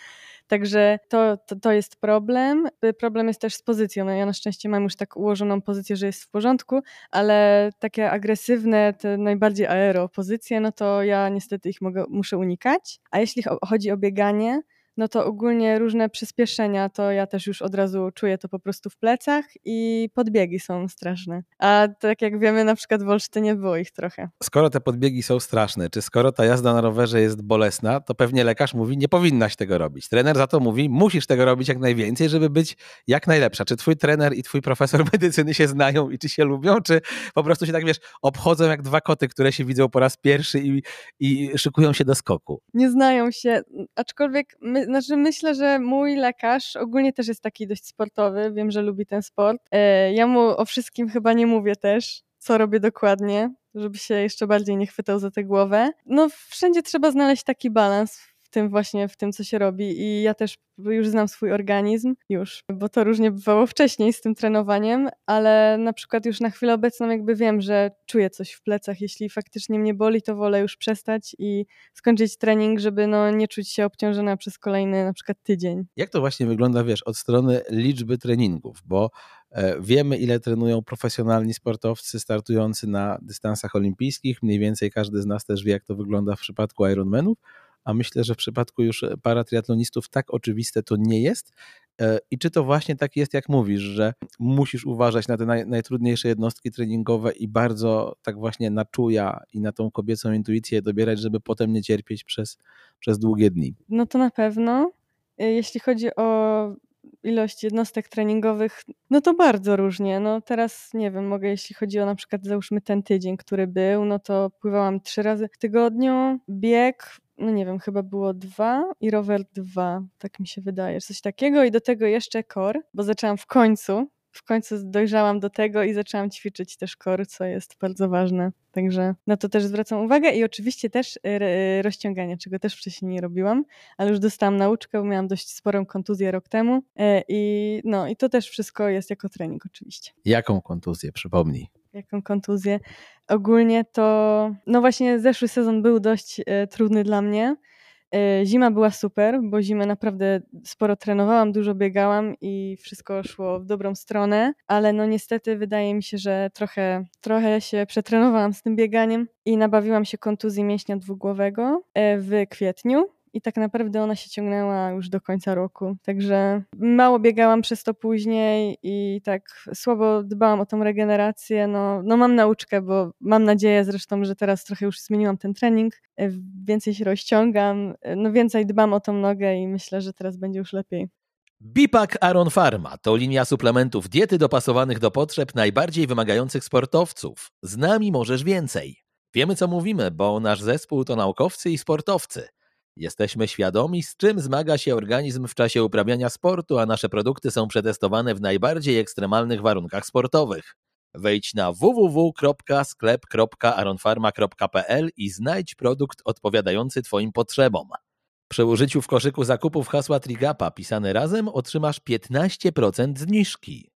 Także to, to, to, jest problem. Problem jest też z pozycją. No ja na szczęście mam już tak ułożoną pozycję, że jest w porządku, ale takie agresywne, te najbardziej aero pozycje, no to ja niestety ich mogę, muszę unikać. A jeśli chodzi o bieganie, no to ogólnie różne przyspieszenia, to ja też już od razu czuję to po prostu w plecach i podbiegi są straszne. A tak jak wiemy, na przykład w Olsztynie było ich trochę. Skoro te podbiegi są straszne, czy skoro ta jazda na rowerze jest bolesna, to pewnie lekarz mówi, nie powinnaś tego robić. Trener za to mówi, musisz tego robić jak najwięcej, żeby być jak najlepsza. Czy twój trener i twój profesor *laughs* medycyny się znają i czy się lubią, czy po prostu się tak, wiesz, obchodzą jak dwa koty, które się widzą po raz pierwszy i, i szykują się do skoku? Nie znają się, aczkolwiek my znaczy myślę, że mój lekarz ogólnie też jest taki dość sportowy, wiem, że lubi ten sport. E, ja mu o wszystkim chyba nie mówię też, co robię dokładnie, żeby się jeszcze bardziej nie chwytał za tę głowę. No wszędzie trzeba znaleźć taki balans tym właśnie, w tym, co się robi. I ja też już znam swój organizm, już, bo to różnie bywało wcześniej z tym trenowaniem, ale na przykład już na chwilę obecną jakby wiem, że czuję coś w plecach. Jeśli faktycznie mnie boli, to wolę już przestać i skończyć trening, żeby no, nie czuć się obciążona przez kolejny na przykład tydzień. Jak to właśnie wygląda, wiesz, od strony liczby treningów, bo e, Wiemy, ile trenują profesjonalni sportowcy startujący na dystansach olimpijskich. Mniej więcej każdy z nas też wie, jak to wygląda w przypadku Ironmanów a myślę, że w przypadku już e, paratriatlonistów tak oczywiste to nie jest. E, I czy to właśnie tak jest, jak mówisz, że musisz uważać na te naj, najtrudniejsze jednostki treningowe i bardzo tak właśnie na czuja i na tą kobiecą intuicję dobierać, żeby potem nie cierpieć przez, przez długie dni? No to na pewno. E, jeśli chodzi o ilość jednostek treningowych, no to bardzo różnie. No teraz nie wiem, mogę, jeśli chodzi o na przykład załóżmy ten tydzień, który był, no to pływałam trzy razy w tygodniu. Bieg no nie wiem, chyba było dwa i rower dwa, tak mi się wydaje, coś takiego i do tego jeszcze kor, bo zaczęłam w końcu, w końcu dojrzałam do tego i zaczęłam ćwiczyć też kor, co jest bardzo ważne. Także na to też zwracam uwagę i oczywiście też y, rozciąganie, czego też wcześniej nie robiłam, ale już dostałam nauczkę, bo miałam dość sporą kontuzję rok temu e, i no i to też wszystko jest jako trening oczywiście. Jaką kontuzję, przypomnij? jaką kontuzję. Ogólnie to, no właśnie zeszły sezon był dość e, trudny dla mnie. E, zima była super, bo zimę naprawdę sporo trenowałam, dużo biegałam i wszystko szło w dobrą stronę, ale no niestety wydaje mi się, że trochę, trochę się przetrenowałam z tym bieganiem i nabawiłam się kontuzji mięśnia dwugłowego e, w kwietniu i tak naprawdę ona się ciągnęła już do końca roku. Także mało biegałam przez to później i tak słabo dbałam o tą regenerację. No, no mam nauczkę, bo mam nadzieję zresztą, że teraz trochę już zmieniłam ten trening, e, więcej się rozciągam, e, no więcej dbam o tą nogę i myślę, że teraz będzie już lepiej. Bipak Aron Pharma to linia suplementów diety dopasowanych do potrzeb najbardziej wymagających sportowców. Z nami możesz więcej. Wiemy, co mówimy, bo nasz zespół to naukowcy i sportowcy. Jesteśmy świadomi, z czym zmaga się organizm w czasie uprawiania sportu, a nasze produkty są przetestowane w najbardziej ekstremalnych warunkach sportowych. Wejdź na www.sklep.aronfarma.pl i znajdź produkt odpowiadający Twoim potrzebom. Przy użyciu w koszyku zakupów hasła Trigapa pisane razem otrzymasz 15% zniżki.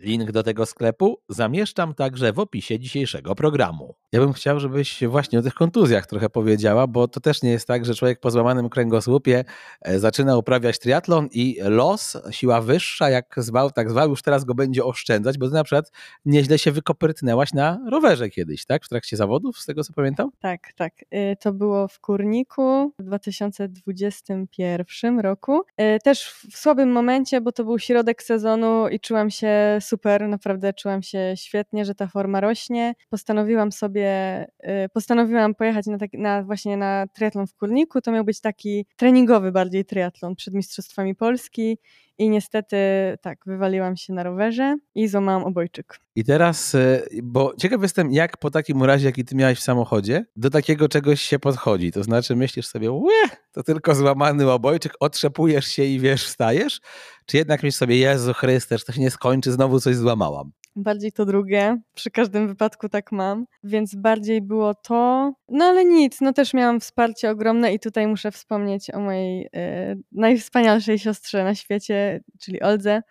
Link do tego sklepu zamieszczam także w opisie dzisiejszego programu. Ja bym chciał, żebyś właśnie o tych kontuzjach trochę powiedziała, bo to też nie jest tak, że człowiek po złamanym kręgosłupie e, zaczyna uprawiać triatlon i los, siła wyższa, jak zwał, tak zwał, już teraz go będzie oszczędzać, bo ty na przykład nieźle się wykoprytnęłaś na rowerze kiedyś, tak? W trakcie zawodów, z tego co pamiętam? Tak, tak. Y, to było w Kurniku w 2021 roku. Y, też w słabym momencie, bo to był środek sezonu i czułam się super, naprawdę czułam się świetnie, że ta forma rośnie. Postanowiłam sobie, y, postanowiłam pojechać na, taki, na właśnie na triatlon w Kurniku. To miał być taki treningowy bardziej triatlon przed Mistrzostwami Polski i niestety tak, wywaliłam się na rowerze i złamałam obojczyk. I teraz, y, bo ciekaw jestem, jak po takim razie, jaki ty miałeś w samochodzie, do takiego czegoś się podchodzi. To znaczy myślisz sobie, łe, to tylko złamany obojczyk, otrzepujesz się i wiesz, wstajesz? Czy jednak myślisz sobie, Jezu Chryste, to się nie skończy, znowu coś złamałam? Bardziej to drugie. Przy każdym wypadku tak mam. Więc bardziej było to. No ale nic, no też miałam wsparcie ogromne i tutaj muszę wspomnieć o mojej e, najwspanialszej siostrze na świecie, czyli Oldze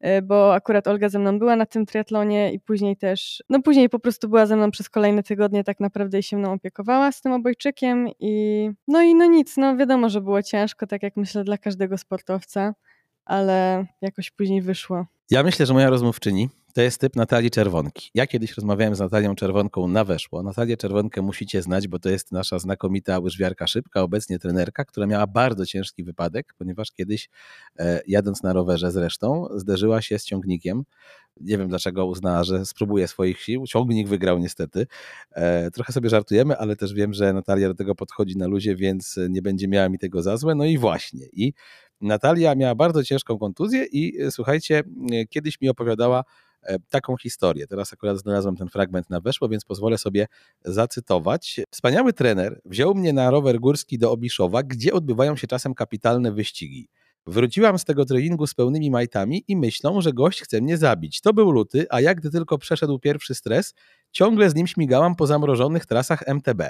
e, bo akurat Olga ze mną była na tym triatlonie i później też, no później po prostu była ze mną przez kolejne tygodnie tak naprawdę i się mną opiekowała z tym obojczykiem i no i no nic, no wiadomo, że było ciężko, tak jak myślę dla każdego sportowca, ale jakoś później wyszło. Ja myślę, że moja rozmówczyni to jest typ Natalii Czerwonki. Ja kiedyś rozmawiałem z Natalią Czerwonką na Weszło. Natalię Czerwonkę musicie znać, bo to jest nasza znakomita łyżwiarka szybka, obecnie trenerka, która miała bardzo ciężki wypadek, ponieważ kiedyś e, jadąc na rowerze zresztą zderzyła się z ciągnikiem. Nie wiem dlaczego uznała, że spróbuje swoich sił. Ciągnik wygrał niestety. E, trochę sobie żartujemy, ale też wiem, że Natalia do tego podchodzi na luzie, więc nie będzie miała mi tego za złe. No i właśnie. I Natalia miała bardzo ciężką kontuzję i e, słuchajcie, kiedyś mi opowiadała taką historię. Teraz akurat znalazłem ten fragment na weszło, więc pozwolę sobie zacytować. Wspaniały trener wziął mnie na rower górski do Obiszowa, gdzie odbywają się czasem kapitalne wyścigi. Wróciłam z tego treningu z pełnymi majtami i myślą, że gość chce mnie zabić. To był luty, a jak gdy tylko przeszedł pierwszy stres, ciągle z nim śmigałam po zamrożonych trasach MTB.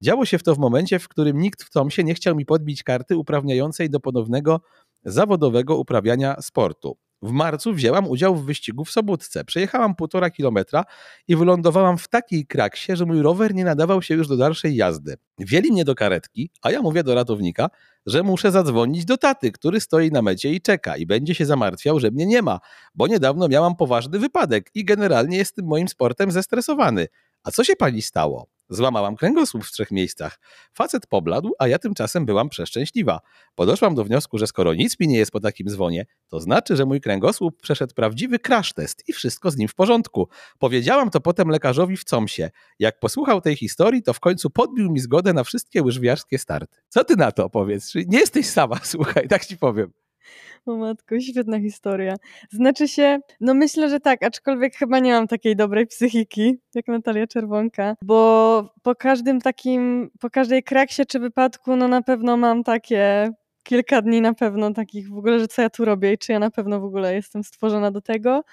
Działo się w to w momencie, w którym nikt w Tomsie nie chciał mi podbić karty uprawniającej do ponownego zawodowego uprawiania sportu. W marcu wzięłam udział w wyścigu w Sobótce. Przejechałam półtora kilometra i wylądowałam w takiej kraksie, że mój rower nie nadawał się już do dalszej jazdy. Wzięli mnie do karetki, a ja mówię do ratownika, że muszę zadzwonić do taty, który stoi na mecie i czeka i będzie się zamartwiał, że mnie nie ma, bo niedawno miałam poważny wypadek i generalnie jestem moim sportem zestresowany. A co się pani stało? Złamałam kręgosłup w trzech miejscach. Facet pobladł, a ja tymczasem byłam przeszczęśliwa. Podeszłam do wniosku, że skoro nic mi nie jest po takim dzwonie, to znaczy, że mój kręgosłup przeszedł prawdziwy crash test i wszystko z nim w porządku. Powiedziałam to potem lekarzowi w Comsie. Jak posłuchał tej historii, to w końcu podbił mi zgodę na wszystkie łyżwiarskie starty. Co ty na to powiedz? Nie jesteś sama, *laughs* słuchaj, tak ci powiem. *laughs* O matko, świetna historia. Znaczy się, no myślę, że tak, aczkolwiek chyba nie mam takiej dobrej psychiki, jak Natalia Czerwonka, bo po każdym takim, po każdej kraksie czy wypadku, no na pewno mam takie kilka dni na pewno takich w ogóle, że co ja tu robię i czy ja na pewno w ogóle jestem stworzona do tego.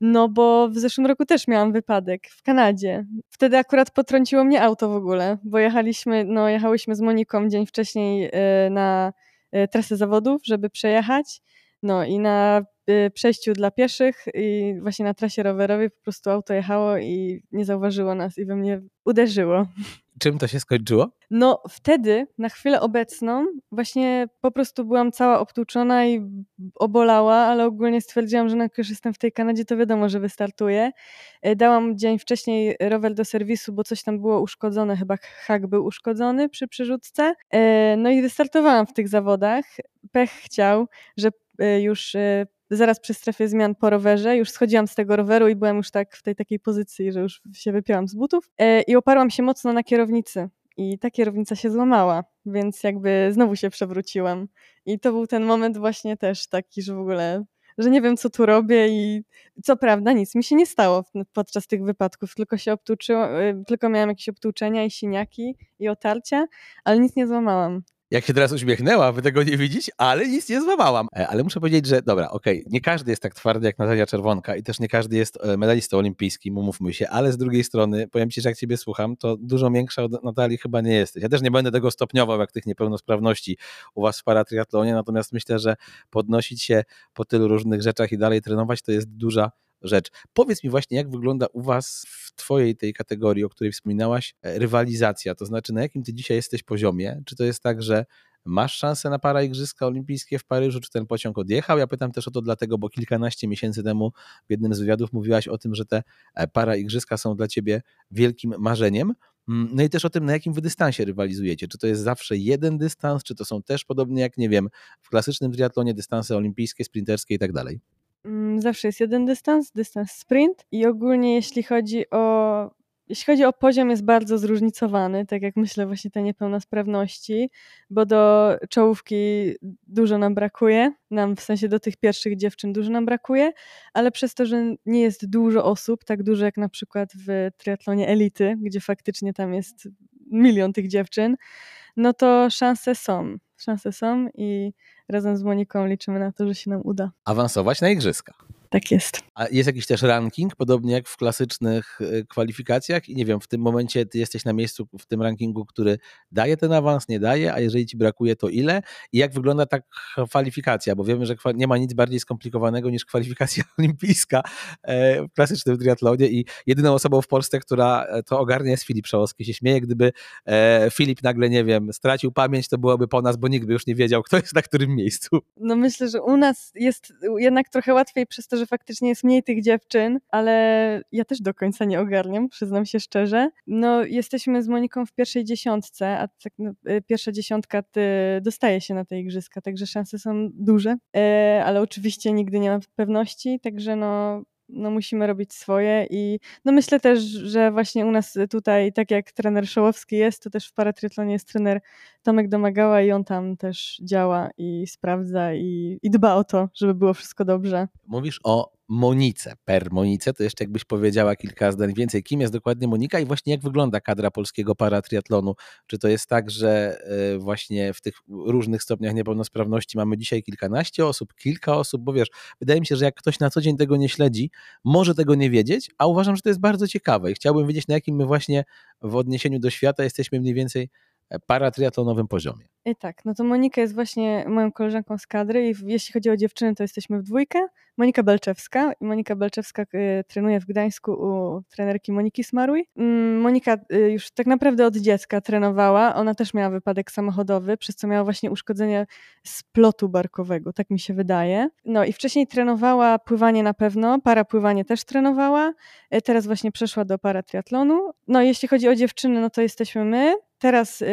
No bo w zeszłym roku też miałam wypadek w Kanadzie. Wtedy akurat potrąciło mnie auto w ogóle, bo jechaliśmy, no jechałyśmy z Moniką dzień wcześniej yy, na Y, trasę zawodów, żeby przejechać. No i na y, przejściu dla pieszych i właśnie na trasie rowerowej po prostu auto jechało i nie zauważyło nas i we mnie uderzyło. Czym to się skończyło? No wtedy, na chwilę obecną, właśnie po prostu byłam cała obtłuczona i obolała, ale ogólnie stwierdziłam, że jak już jestem w tej Kanadzie, to wiadomo, że wystartuję. E, dałam dzień wcześniej rower do serwisu, bo coś tam było uszkodzone, chyba hak był uszkodzony przy przerzutce. E, no i wystartowałam w tych zawodach. Pech chciał, że e, już zaraz przy strefie zmian po rowerze, już schodziłam z tego roweru i byłam już tak w tej takiej pozycji, że już się wypiłam z butów i oparłam się mocno na kierownicy i ta kierownica się złamała, więc jakby znowu się przewróciłam. I to był ten moment właśnie też taki, że w ogóle, że nie wiem co tu robię i co prawda nic mi się nie stało podczas tych wypadków, tylko się obtłuczyłam, y, tylko miałam jakieś obtłuczenia i siniaki i otarcia, ale nic nie złamałam jak się teraz uśmiechnęła, wy tego nie widzieć, ale nic nie złamałam. E, ale muszę powiedzieć, że dobra, okej, okay, nie każdy jest tak twardy jak Natalia Czerwonka i też nie każdy jest e, medalistą olimpijskim, umówmy się, ale z drugiej strony, powiem ci, że jak ciebie słucham, to dużo większa od Natalii chyba nie jesteś. Ja też nie będę tego stopniował, jak tych niepełnosprawności u was w paratriatlonie, natomiast myślę, że podnosić się po tylu różnych rzeczach i dalej trenować, to jest duża rzecz. Powiedz mi właśnie, jak wygląda u Was w Twojej tej kategorii, o której wspominałaś, e, rywalizacja? To znaczy, na jakim Ty dzisiaj jesteś poziomie? Czy to jest tak, że masz szansę na para Igrzyska Olimpijskie w Paryżu, czy ten pociąg odjechał? Ja pytam też o to dlatego, bo kilkanaście miesięcy temu w jednym z wywiadów mówiłaś o tym, że te e, para Igrzyska są dla Ciebie wielkim marzeniem. Mm, no i też o tym, na jakim wy dystansie rywalizujecie. Czy to jest zawsze jeden dystans, czy to są też podobnie jak, nie wiem, w klasycznym triatlonie dystanse olimpijskie, sprinterskie i tak dalej? Mm, zawsze jest jeden dystans, dystans sprint i ogólnie jeśli chodzi o jeśli chodzi o poziom jest bardzo zróżnicowany, tak jak myślę właśnie te niepełnosprawności, bo do czołówki dużo nam brakuje, nam w sensie do tych pierwszych dziewczyn dużo nam brakuje, ale przez to, że nie jest dużo osób, tak dużo jak na przykład w triatlonie elity, gdzie faktycznie tam jest milion tych dziewczyn, no to szanse są. Szanse są i razem z Moniką liczymy na to, że się nam uda. Awansować na igrzyska. Tak jest. A jest jakiś też ranking, podobnie jak w klasycznych y, kwalifikacjach i nie wiem, w tym momencie ty jesteś na miejscu w tym rankingu, który daje ten awans, nie daje, a jeżeli ci brakuje, to ile? I jak wygląda ta kwalifikacja? Bo wiemy, że nie ma nic bardziej skomplikowanego niż kwalifikacja *laughs* olimpijska e, w klasycznym triatlonie i jedyną osobą w Polsce, która e, to ogarnia jest Filip Przełoski. Się śmieje, gdyby e, Filip nagle, nie wiem, stracił pamięć, to byłoby po nas, bo nikt by już nie wiedział, kto jest na którym miejscu. No myślę, że u nas jest jednak trochę łatwiej przez to, że faktycznie jest mniej tych dziewczyn, ale ja też do końca nie ogarniam, przyznam się szczerze. No, jesteśmy z Moniką w pierwszej dziesiątce, a tak, no, pierwsza dziesiątka dostaje się na te igrzyska, także szanse są duże, e, ale oczywiście nigdy nie mam pewności, także no no musimy robić swoje i no myślę też, że właśnie u nas tutaj, tak jak trener Szołowski jest, to też w paratriatlonie jest trener Tomek Domagała i on tam też działa i sprawdza i, i dba o to, żeby było wszystko dobrze. Mówisz o Monice, per Monice, to jeszcze jakbyś powiedziała kilka zdań więcej, kim jest dokładnie Monika i właśnie jak wygląda kadra polskiego paratriatlonu? Czy to jest tak, że e, właśnie w tych różnych stopniach niepełnosprawności mamy dzisiaj kilkanaście osób, kilka osób, bo wiesz, wydaje mi się, że jak ktoś na co dzień tego nie śledzi, może tego nie wiedzieć, a uważam, że to jest bardzo ciekawe i chciałbym wiedzieć, na jakim my właśnie w odniesieniu do świata jesteśmy mniej więcej paratriatlonowym poziomie. I tak, no to Monika jest właśnie moją koleżanką z kadry i jeśli chodzi o dziewczyny, to jesteśmy w dwójkę. Monika Belczewska Monika Belczewska y, trenuje w Gdańsku u trenerki Moniki Smaruj. Mm, Monika y, już tak naprawdę od dziecka trenowała. Ona też miała wypadek samochodowy, przez co miała właśnie uszkodzenie splotu barkowego, tak mi się wydaje. No i wcześniej trenowała pływanie na pewno, parapływanie też trenowała. Y, teraz właśnie przeszła do paratriatlonu. No jeśli chodzi o dziewczyny, no to jesteśmy my, Teraz y,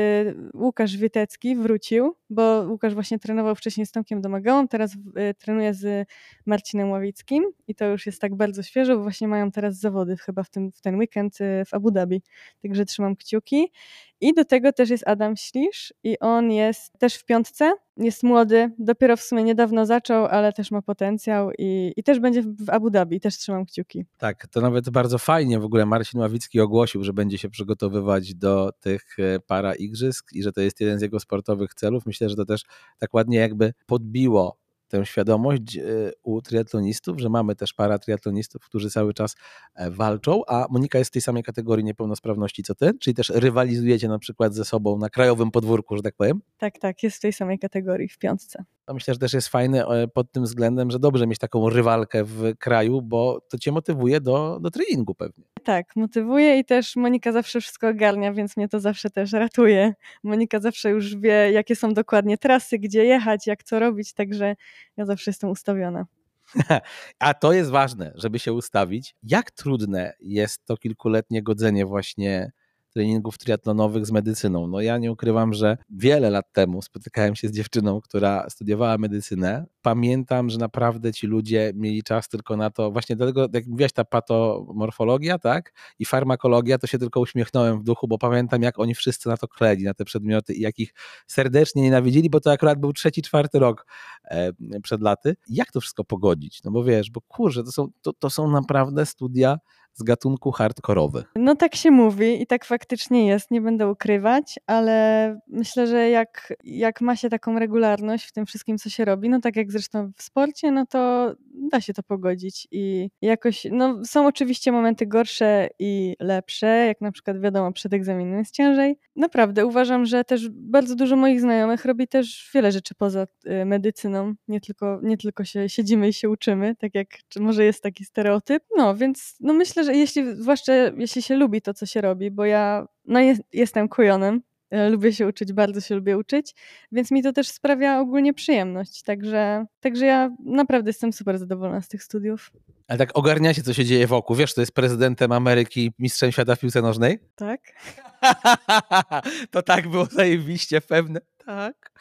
Łukasz Wietecki wrócił, bo Łukasz właśnie trenował wcześniej z Tomkiem Domagałą, teraz y, trenuje z Marcinem Ławickim i to już jest tak bardzo świeżo, bo właśnie mają teraz zawody chyba w, tym, w ten weekend y, w Abu Dhabi, także trzymam kciuki. I do tego też jest Adam Ślisz i on jest też w piątce, jest młody, dopiero w sumie niedawno zaczął, ale też ma potencjał i, i też będzie w Abu Dhabi, też trzymam kciuki. Tak, to nawet bardzo fajnie w ogóle Marcin Ławicki ogłosił, że będzie się przygotowywać do tych e, para igrzysk i że to jest jeden z jego sportowych celów. Myślę, że to też tak ładnie jakby podbiło tę świadomość e, u triatlonistów, że mamy też para triatlonistów, którzy cały czas e, walczą, a Monika jest w tej samej kategorii niepełnosprawności co ty, czyli też rywalizujecie na przykład ze sobą na krajowym podwórku, że tak powiem? Tak, tak, jest w tej samej kategorii, w piątce. To myślę, że też jest fajne e, pod tym względem, że dobrze mieć taką rywalkę w kraju, bo to cię motywuje do, do treningu pewnie. Tak, motywuje i też Monika zawsze wszystko ogarnia, więc mnie to zawsze też ratuje. Monika zawsze już wie, jakie są dokładnie trasy, gdzie jechać, jak co robić, także ja zawsze jestem ustawiona. *laughs* A to jest ważne, żeby się ustawić. Jak trudne jest to kilkuletnie godzenie właśnie treningów triatlonowych z medycyną. No ja nie ukrywam, że wiele lat temu spotykałem się z dziewczyną, która studiowała medycynę. Pamiętam, że naprawdę ci ludzie mieli czas tylko na to, właśnie dlatego, jak mówiłaś, ta patomorfologia, tak, i farmakologia, to się tylko uśmiechnąłem w duchu, bo pamiętam, jak oni wszyscy na to kleli, na te przedmioty i jak ich serdecznie nienawidzili, bo to akurat był trzeci, czwarty rok e, przed laty. Jak to wszystko pogodzić? No bo wiesz, bo kurczę, to są, to, to są naprawdę studia z gatunku hardkorowych. No tak się mówi i tak faktycznie jest, nie będę ukrywać, ale myślę, że jak, jak ma się taką regularność w tym wszystkim, co się robi, no tak jak zresztą w sporcie, no to da się to pogodzić i jakoś, no są oczywiście momenty gorsze i lepsze, jak na przykład wiadomo, przed egzaminem jest ciężej. Naprawdę uważam, że też bardzo dużo moich znajomych robi też wiele rzeczy poza y, medycyną, nie tylko, nie tylko się siedzimy i się uczymy, tak jak może jest taki stereotyp. No więc no myślę, że jeśli, zwłaszcza jeśli się lubi to, co się robi, bo ja no jest, jestem kujonem, e, lubię się uczyć, bardzo się lubię uczyć, więc mi to też sprawia ogólnie przyjemność. Także, także ja naprawdę jestem super zadowolona z tych studiów. Ale tak ogarniacie, co się dzieje wokół. Wiesz, to jest prezydentem Ameryki, mistrzem świata w piłce nożnej? Tak. *laughs* to tak było zajebiście pewne. Tak.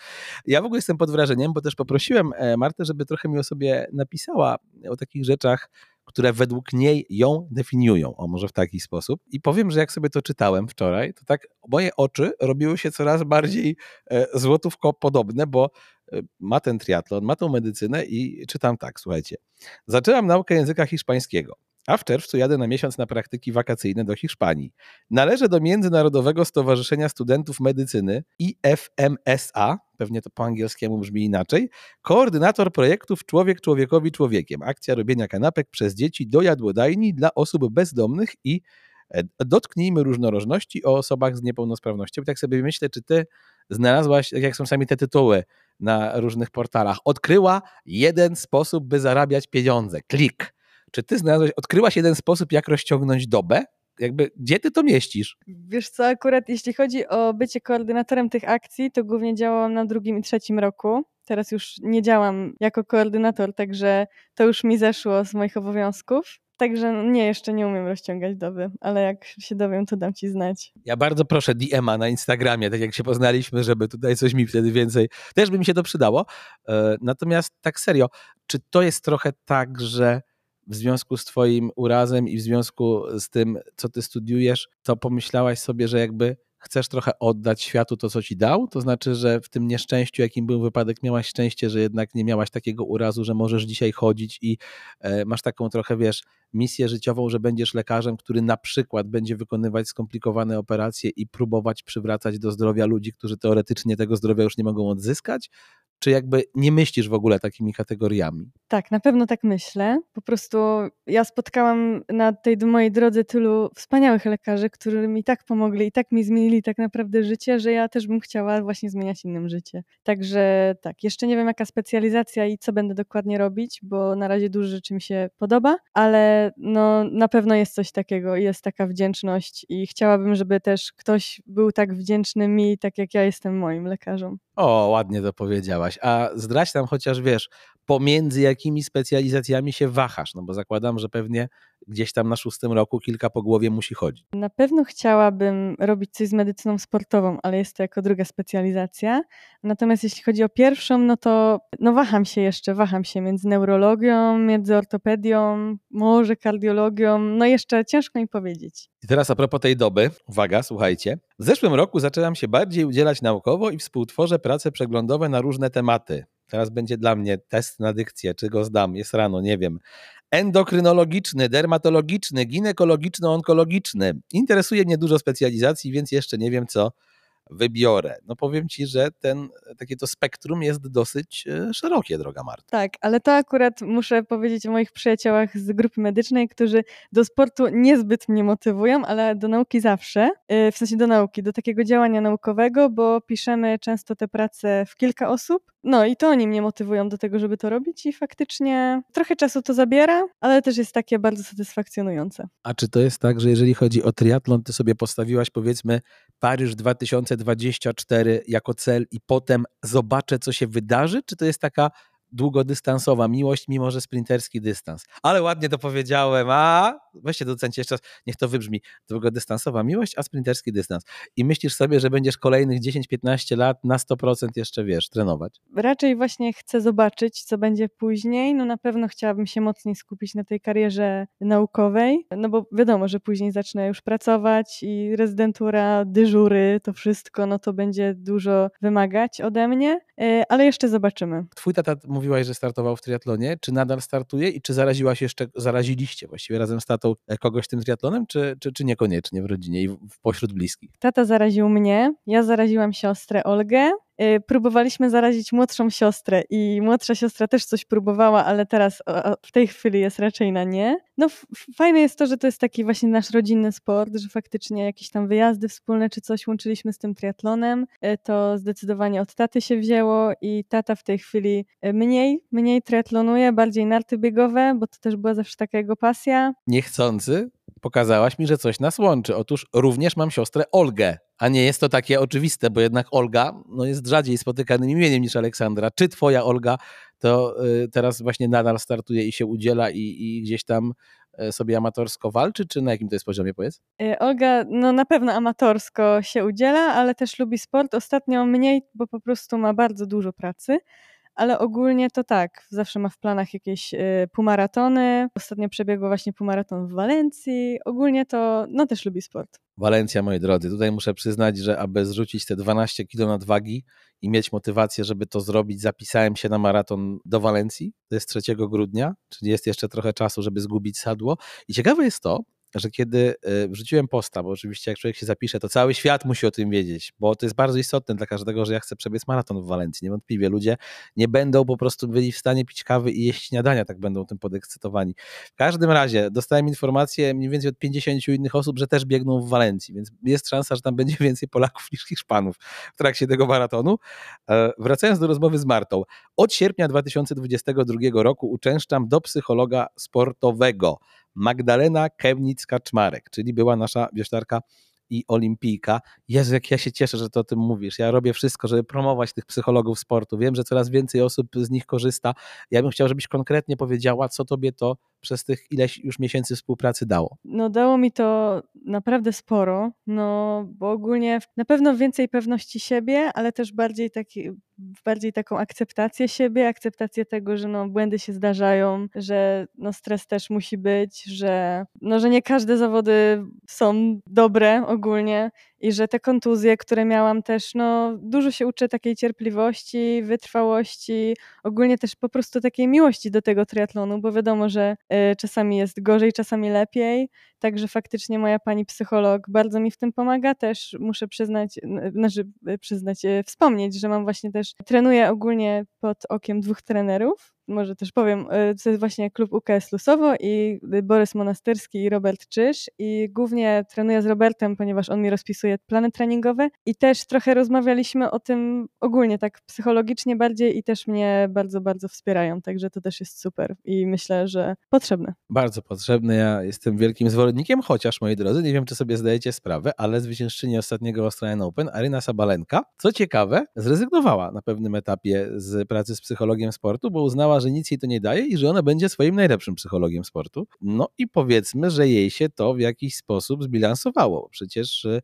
Ja w ogóle jestem pod wrażeniem, bo też poprosiłem e, Martę, żeby trochę mi o sobie napisała o takich rzeczach, które według niej ją definiują, o może w taki sposób. I powiem, że jak sobie to czytałem wczoraj, to tak moje oczy robiły się coraz bardziej e, złotówko podobne, bo e, ma ten triatlon, ma tą medycynę i czytam tak, słuchajcie. Zaczęłam naukę języka hiszpańskiego a w czerwcu jadę na miesiąc na praktyki wakacyjne do Hiszpanii. Należę do Międzynarodowego Stowarzyszenia Studentów Medycyny IFMSA, pewnie to po angielskiemu brzmi inaczej, koordynator projektów Człowiek Człowiekowi Człowiekiem, akcja robienia kanapek przez dzieci do jadłodajni dla osób bezdomnych i e, dotknijmy różnorodności o osobach z niepełnosprawnością. Tak sobie myślę, czy ty znalazłaś, tak jak są sami te tytuły na różnych portalach, odkryła jeden sposób, by zarabiać pieniądze. Klik czy ty znalazłeś, odkryłaś jeden sposób, jak rozciągnąć dobę? Jakby, gdzie ty to mieścisz? Wiesz co, akurat jeśli chodzi o bycie koordynatorem tych akcji, to głównie działałam na drugim i trzecim roku. Teraz już nie działam jako koordynator, także to już mi zeszło z moich obowiązków. Także nie, jeszcze nie umiem rozciągać doby, ale jak się dowiem, to dam ci znać. Ja bardzo proszę DM-a na Instagramie, tak jak się poznaliśmy, żeby tutaj coś mi wtedy więcej, też by mi się to przydało. E, natomiast tak serio, czy to jest trochę tak, że w związku z Twoim urazem i w związku z tym, co Ty studiujesz, to pomyślałaś sobie, że jakby chcesz trochę oddać światu to, co ci dał? To znaczy, że w tym nieszczęściu, jakim był wypadek, miałaś szczęście, że jednak nie miałaś takiego urazu, że możesz dzisiaj chodzić i e, masz taką trochę, wiesz, misję życiową, że będziesz lekarzem, który na przykład będzie wykonywać skomplikowane operacje i próbować przywracać do zdrowia ludzi, którzy teoretycznie tego zdrowia już nie mogą odzyskać? Czy jakby nie myślisz w ogóle takimi kategoriami? Tak, na pewno tak myślę. Po prostu ja spotkałam na tej mojej drodze tylu wspaniałych lekarzy, którzy mi tak pomogli i tak mi zmienili tak naprawdę życie, że ja też bym chciała właśnie zmieniać innym życie. Także tak, jeszcze nie wiem jaka specjalizacja i co będę dokładnie robić, bo na razie dużo rzeczy mi się podoba, ale no na pewno jest coś takiego, jest taka wdzięczność i chciałabym, żeby też ktoś był tak wdzięczny mi, tak jak ja jestem moim lekarzom. O, ładnie to powiedziałaś. A zdrać tam chociaż, wiesz, pomiędzy jakimi specjalizacjami się wahasz, no bo zakładam, że pewnie gdzieś tam na szóstym roku kilka po głowie musi chodzić. Na pewno chciałabym robić coś z medycyną sportową, ale jest to jako druga specjalizacja. Natomiast jeśli chodzi o pierwszą, no to no waham się jeszcze, waham się między neurologią, między ortopedią, może kardiologią, no jeszcze ciężko mi powiedzieć. I teraz a propos tej doby, uwaga, słuchajcie. W zeszłym roku zaczęłam się bardziej udzielać naukowo i współtworzę prace przeglądowe na różne tematy. Teraz będzie dla mnie test na dykcję, czy go zdam, jest rano, nie wiem. Endokrynologiczny, dermatologiczny, ginekologiczny-onkologiczny. Interesuje mnie dużo specjalizacji, więc jeszcze nie wiem, co wybiorę. No powiem ci, że ten, takie to spektrum jest dosyć e, szerokie, droga Marta. Tak, ale to akurat muszę powiedzieć o moich przyjaciołach z grupy medycznej, którzy do sportu niezbyt mnie motywują, ale do nauki zawsze, e, w sensie do nauki, do takiego działania naukowego, bo piszemy często te prace w kilka osób No i to oni mnie motywują do tego, żeby to robić i faktycznie trochę czasu to zabiera, ale też jest takie bardzo satysfakcjonujące. A czy to jest tak, że jeżeli chodzi o triatlon, ty sobie postawiłaś powiedzmy Paryż 2024 jako cel i potem zobaczę, co się wydarzy? Czy to jest taka długodystansowa miłość, mimo że sprinterski dystans. Ale ładnie to powiedziałem, a weźcie docencie jeszcze raz, niech to wybrzmi. Długodystansowa miłość, a sprinterski dystans. I myślisz sobie, że będziesz kolejnych 10-15 lat na 100% jeszcze, wiesz, trenować? Raczej właśnie chcę zobaczyć, co będzie później. No na pewno chciałabym się mocniej skupić na tej karierze naukowej, no bo wiadomo, że później zacznę już pracować i rezydentura, dyżury, to wszystko, no to będzie dużo wymagać ode mnie, e, ale jeszcze zobaczymy. Twój tata mówiłaś, że startował w triatlonie. Czy nadal startuje i czy zaraziłaś jeszcze, zaraziliście właściwie razem z tatą e, kogoś tym triatlonem, czy, czy, czy niekoniecznie w rodzinie i w, pośród bliskich? Tata zaraził mnie, ja zaraziłam siostrę Olgę, próbowaliśmy zarazić młodszą siostrę i młodsza siostra też coś próbowała, ale teraz w tej chwili jest raczej na nie. No fajne jest to, że to jest taki właśnie nasz rodzinny sport, że faktycznie jakieś tam wyjazdy wspólne czy coś łączyliśmy z tym triatlonem. Y, to zdecydowanie od taty się wzięło i tata w tej chwili y, mniej, mniej triatlonuje, bardziej narty biegowe, bo to też była zawsze taka jego pasja. Niechcący pokazałaś mi, że coś nas łączy. Otóż również mam siostrę Olgę, a nie jest to takie oczywiste, bo jednak Olga no, jest rzadziej spotykanym imieniem niż Aleksandra. Czy twoja Olga to y, teraz właśnie nadal startuje i się udziela i, i gdzieś tam y, sobie amatorsko walczy, czy na jakim to jest poziomie, powiedz? Y, Olga no na pewno amatorsko się udziela, ale też lubi sport. Ostatnio mniej, bo po prostu ma bardzo dużo pracy ale ogólnie to tak, zawsze ma w planach jakieś półmaratony. Ostatnio przebiegło właśnie półmaraton w Walencji. Ogólnie to no też lubi sport. Walencja, moi drodzy, tutaj muszę przyznać, że aby zrzucić te 12 kg nadwagi i mieć motywację, żeby to zrobić, zapisałem się na maraton do Walencji. To jest 3 grudnia, czyli jest jeszcze trochę czasu, żeby zgubić sadło. I ciekawe jest to, że kiedy y, wrzuciłem posta, bo oczywiście jak człowiek się zapisze, to cały świat musi o tym wiedzieć, bo to jest bardzo istotne dla każdego, że ja chcę przebiec maraton w Walencji. Niewątpliwie ludzie nie będą po prostu byli w stanie pić kawy i jeść śniadania, tak będą tym podekscytowani. W każdym razie dostałem informację mniej więcej od 50 innych osób, że też biegną w Walencji, więc jest szansa, że tam będzie *laughs* więcej Polaków niż Hiszpanów w trakcie tego maratonu. E, wracając do rozmowy z Martą. Od sierpnia 2022 roku uczęszczam do psychologa sportowego. Magdalena Kemnic-Kaczmarek, czyli była nasza wiesztarka i olimpijka. Jezu, jak ja się cieszę, że to o tym mówisz. Ja robię wszystko, żeby promować tych psychologów sportu. Wiem, że coraz więcej osób z nich korzysta. Ja bym chciał, żebyś konkretnie powiedziała, co tobie to przez tych ileś już miesięcy współpracy dało? No dało mi to naprawdę sporo, no bo ogólnie na pewno więcej pewności siebie, ale też bardziej taki, bardziej taką akceptację siebie, akceptację tego, że no błędy się zdarzają, że no stres też musi być, że no że nie każde zawody są dobre ogólnie i że te kontuzje, które miałam też, no dużo się uczę takiej cierpliwości, wytrwałości, ogólnie też po prostu takiej miłości do tego triatlonu, bo wiadomo, że y, czasami jest gorzej, czasami lepiej, także faktycznie moja pani psycholog bardzo mi w tym pomaga, też muszę przyznać, znaczy przyznać, y, wspomnieć, że mam właśnie też, trenuję ogólnie pod okiem dwóch trenerów, może też powiem, y, to jest właśnie klub UKS Lusowo i Borys Monastyrski i Robert Czyż. I głównie trenuję z Robertem, ponieważ on mi rozpisuje plany treningowe. I też trochę rozmawialiśmy o tym ogólnie tak psychologicznie bardziej i też mnie bardzo, bardzo wspierają, także to też jest super i myślę, że potrzebne. Bardzo potrzebne, ja jestem wielkim zwolennikiem, chociaż moi drodzy, nie wiem czy sobie zdajecie sprawę, ale zwyciężczyni ostatniego Australian Open, Aryna Sabalenka, co ciekawe, zrezygnowała na pewnym etapie z pracy z psychologiem sportu, bo uznała, że nic jej to nie daje i że ona będzie swoim najlepszym psychologiem sportu. No i powiedzmy, że jej się to w jakiś sposób zbilansowało. Przecież e,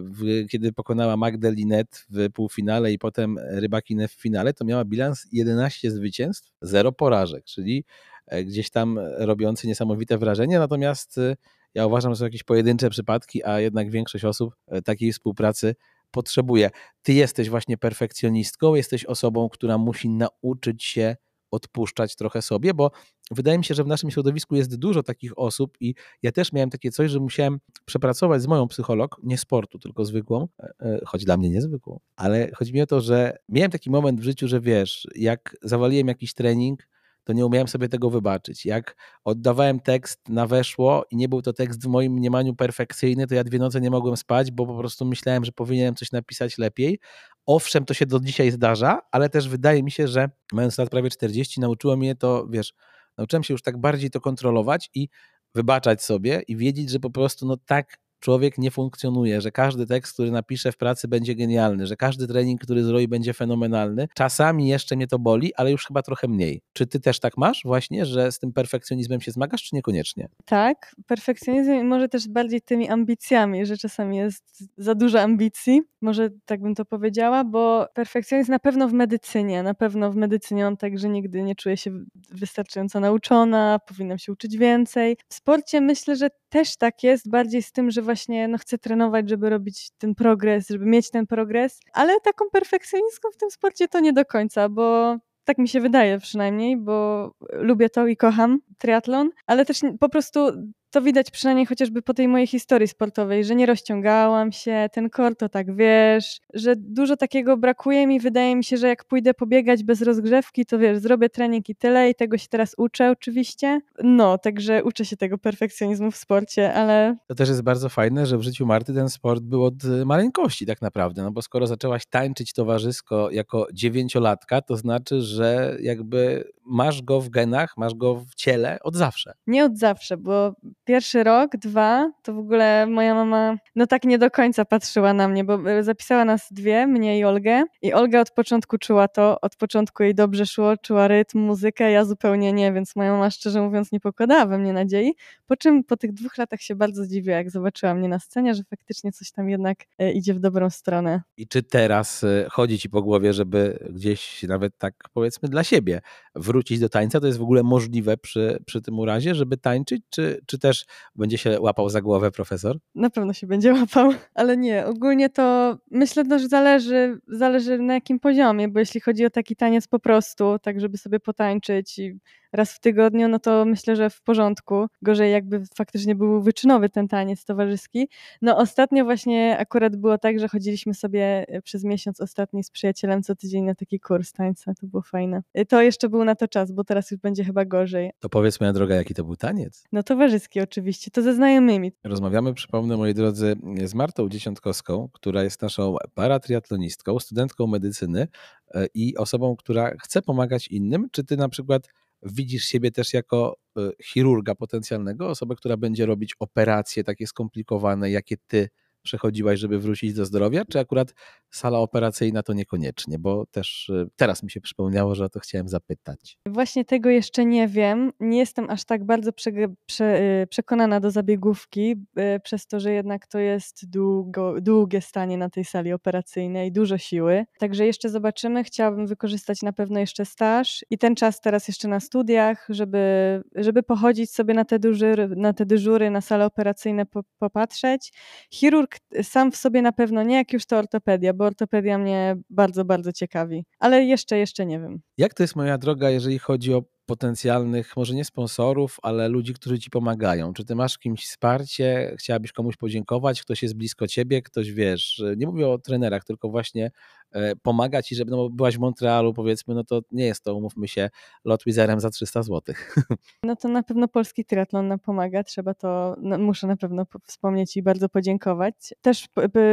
w, kiedy pokonała Magdalinet w półfinale i potem Rybakinę w finale, to miała bilans 11 zwycięstw, 0 porażek, czyli e, gdzieś tam robiący niesamowite wrażenie. Natomiast e, ja uważam, że są jakieś pojedyncze przypadki, a jednak większość osób takiej współpracy potrzebuje. Ty jesteś właśnie perfekcjonistką, jesteś osobą, która musi nauczyć się odpuszczać trochę sobie, bo wydaje mi się, że w naszym środowisku jest dużo takich osób i ja też miałem takie coś, że musiałem przepracować z moją psycholog, nie sportu, tylko zwykłą, e, e, choć dla mnie niezwykłą, ale chodzi mi o to, że miałem taki moment w życiu, że wiesz, jak zawaliłem jakiś trening, to nie umiałem sobie tego wybaczyć. Jak oddawałem tekst na weszło i nie był to tekst w moim mniemaniu perfekcyjny, to ja dwie noce nie mogłem spać, bo po prostu myślałem, że powinienem coś napisać lepiej, owszem, to się do dzisiaj zdarza, ale też wydaje mi się, że mając lat prawie 40, nauczyło mnie to, wiesz, nauczyłem się już tak bardziej to kontrolować i wybaczać sobie i wiedzieć, że po prostu no tak człowiek nie funkcjonuje, że każdy tekst, który napisze w pracy będzie genialny, że każdy trening, który zrobi będzie fenomenalny. Czasami jeszcze mnie to boli, ale już chyba trochę mniej. Czy ty też tak masz właśnie, że z tym perfekcjonizmem się zmagasz, czy niekoniecznie? Tak, perfekcjonizm może też bardziej tymi ambicjami, że czasami jest za dużo ambicji, może tak bym to powiedziała, bo perfekcjonizm na pewno w medycynie, na pewno w medycynie on także nigdy nie czuje się wystarczająco nauczona, powinnam się uczyć więcej. W sporcie myślę, że też tak jest, bardziej z tym, że właśnie no, chcę trenować, żeby robić ten progres, żeby mieć ten progres, ale taką perfekcjonistką w tym sporcie to nie do końca, bo tak mi się wydaje przynajmniej, bo lubię to i kocham triatlon, ale też po prostu to widać przynajmniej chociażby po tej mojej historii sportowej, że nie rozciągałam się, ten kor to tak wiesz, że dużo takiego brakuje mi. Wydaje mi się, że jak pójdę pobiegać bez rozgrzewki, to wiesz, zrobię trening i tyle i tego się teraz uczę oczywiście. No, także uczę się tego perfekcjonizmu w sporcie, ale... To też jest bardzo fajne, że w życiu Marty ten sport był od maleńkości tak naprawdę, no bo skoro zaczęłaś tańczyć towarzysko jako dziewięciolatka, to znaczy, że jakby masz go w genach, masz go w ciele od zawsze. Nie od zawsze, bo pierwszy rok, dwa, to w ogóle moja mama no tak nie do końca patrzyła na mnie, bo e, zapisała nas dwie, mnie i Olgę i Olga od początku czuła to, od początku jej dobrze szło, czuła rytm, muzykę, ja zupełnie nie, więc moja mama szczerze mówiąc nie pokładała we mnie nadziei, po czym po tych dwóch latach się bardzo zdziwiła, jak zobaczyła mnie na scenie, że faktycznie coś tam jednak e, idzie w dobrą stronę. I czy teraz e, chodzi ci po głowie, żeby gdzieś nawet tak powiedzmy dla siebie wrócić do tańca? To jest w ogóle możliwe przy, przy tym urazie, żeby tańczyć, czy, czy też też będzie się łapał za głowę profesor? Na pewno się będzie łapał, ale nie. Ogólnie to myślę, że zależy, zależy na jakim poziomie, bo jeśli chodzi o taki taniec po prostu, tak żeby sobie potańczyć i raz w tygodniu, no to myślę, że w porządku. Gorzej jakby faktycznie był wyczynowy ten taniec towarzyski. No ostatnio właśnie akurat było tak, że chodziliśmy sobie e, przez miesiąc ostatni z przyjacielem co tydzień na taki kurs tańca. To było fajne. E, to jeszcze był na to czas, bo teraz już będzie chyba gorzej. To powiedz moja droga, jaki to był taniec? No towarzyski oczywiście, to ze znajomymi. Rozmawiamy, przypomnę moi drodzy, z Martą Dziesiątkowską, która jest naszą paratriatlonistką, studentką medycyny e, i osobą, która chce pomagać innym. Czy ty na przykład widzisz siebie też jako e, chirurga potencjalnego, osobę, która będzie robić operacje takie skomplikowane, jakie ty przechodziłaś, żeby wrócić do zdrowia, czy akurat sala operacyjna to niekoniecznie? Bo też y, teraz mi się przypomniało, że o to chciałem zapytać. Właśnie tego jeszcze nie wiem. Nie jestem aż tak bardzo prze, prze, y, przekonana do zabiegówki, y, przez to, że jednak to jest długo, długie stanie na tej sali operacyjnej, dużo siły. Także jeszcze zobaczymy. Chciałabym wykorzystać na pewno jeszcze staż i ten czas teraz jeszcze na studiach, żeby, żeby pochodzić sobie na te, dyżury, na te dyżury, na sale operacyjne po, popatrzeć. Chirurg sam w sobie na pewno nie, jak już to ortopedia, bo ortopedia mnie bardzo, bardzo ciekawi. Ale jeszcze, jeszcze nie wiem. Jak to jest moja droga, jeżeli chodzi o potencjalnych, może nie sponsorów, ale ludzi, którzy ci pomagają? Czy ty masz kimś wsparcie? Chciałabyś komuś podziękować? Ktoś jest blisko ciebie? Ktoś, wiesz, nie mówię o trenerach, tylko właśnie e, pomaga ci, żeby, no byłaś w Montrealu, powiedzmy, no to nie jest to, umówmy się, lot wizerem za 300 zł. *laughs* No to na pewno polski triatlon nam pomaga, trzeba to, no, muszę na pewno wspomnieć i bardzo podziękować. Też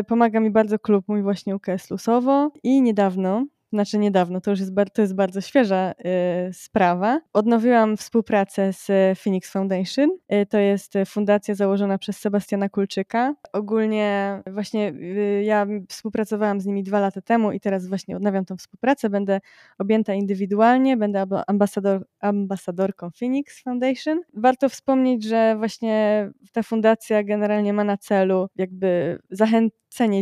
pomaga mi bardzo klub mój właśnie UKS Lusowo i niedawno znaczy niedawno, to już jest, to jest bardzo świeża y, sprawa. Odnowiłam współpracę z Phoenix Foundation. Y, to jest fundacja założona przez Sebastiana Kulczyka. Ogólnie właśnie y, ja współpracowałam z nimi dwa lata temu i teraz właśnie odnawiam tą współpracę. Będę objęta indywidualnie, będę ambasador, ambasadorką Phoenix Foundation. Warto wspomnieć, że właśnie ta fundacja generalnie ma na celu jakby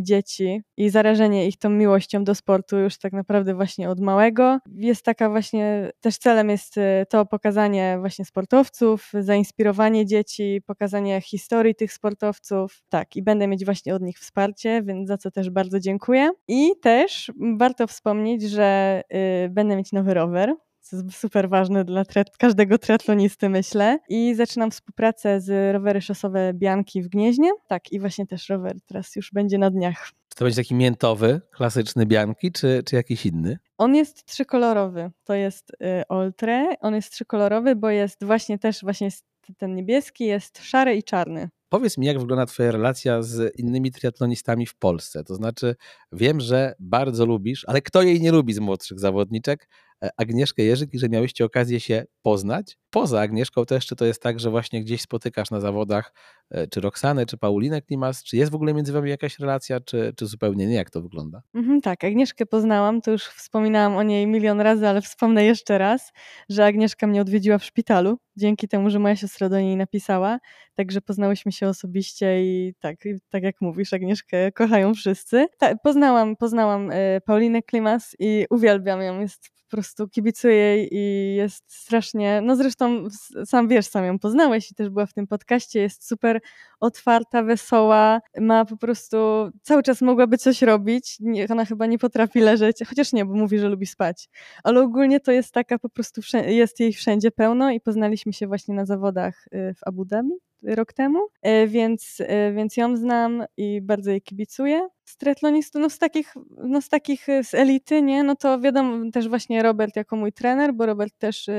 dzieci i zarażenie ich tą miłością do sportu już tak naprawdę naprawdę właśnie od małego. Jest taka właśnie, też celem jest y, to pokazanie właśnie sportowców, zainspirowanie dzieci, pokazanie historii tych sportowców. Tak, i będę mieć właśnie od nich wsparcie, więc za co też bardzo dziękuję. I też warto wspomnieć, że y, będę mieć nowy rower, co jest super ważne dla każdego triatlonisty, myślę. I zaczynam współpracę z rowery szosowe Bianki w Gnieźnie. Tak, i właśnie też rower teraz już będzie na dniach. Czy to będzie taki miętowy, klasyczny Bianki, czy, czy jakiś inny? On jest trzykolorowy. To jest y, Oltre. On jest trzykolorowy, bo jest właśnie też właśnie ten niebieski, jest szary i czarny. Powiedz mi, jak wygląda Twoja relacja z innymi triatlonistami w Polsce? To znaczy, wiem, że bardzo lubisz, ale kto jej nie lubi z młodszych zawodniczek? E, Agnieszkę Jerzyk i że miałyście okazję się poznać. Poza Agnieszką też, czy to jest tak, że właśnie gdzieś spotykasz na zawodach e, czy Roxanę, czy Paulinę Klimas? Czy jest w ogóle między wami jakaś relacja, czy, czy zupełnie nie? Jak to wygląda? Mhm, tak, Agnieszkę poznałam, to już wspominałam o niej milion razy, ale wspomnę jeszcze raz, że Agnieszka mnie odwiedziła w szpitalu, dzięki temu, że moja siostra do niej napisała, także poznałyśmy się osobiście i tak, tak jak mówisz, Agnieszkę kochają wszyscy. Ta, poznałam, poznałam y, Paulinę Klimas i uwielbiam ją, jest po prostu kibicuję jej i jest strasznie, no zresztą sam wiesz, sam ją poznałeś i też była w tym podcaście, jest super otwarta, wesoła, ma po prostu, cały czas mogłaby coś robić, nie, ona chyba nie potrafi leżeć, chociaż nie, bo mówi, że lubi spać, ale ogólnie to jest taka po prostu, jest jej wszędzie pełno i poznaliśmy się właśnie na zawodach y, w Abu Dhabi rok temu, y, więc, y, więc ją znam i bardzo jej kibicuję. Z triatlonistów, no z takich, no z takich z elity, nie, no to wiadomo też właśnie Robert jako mój trener, bo Robert też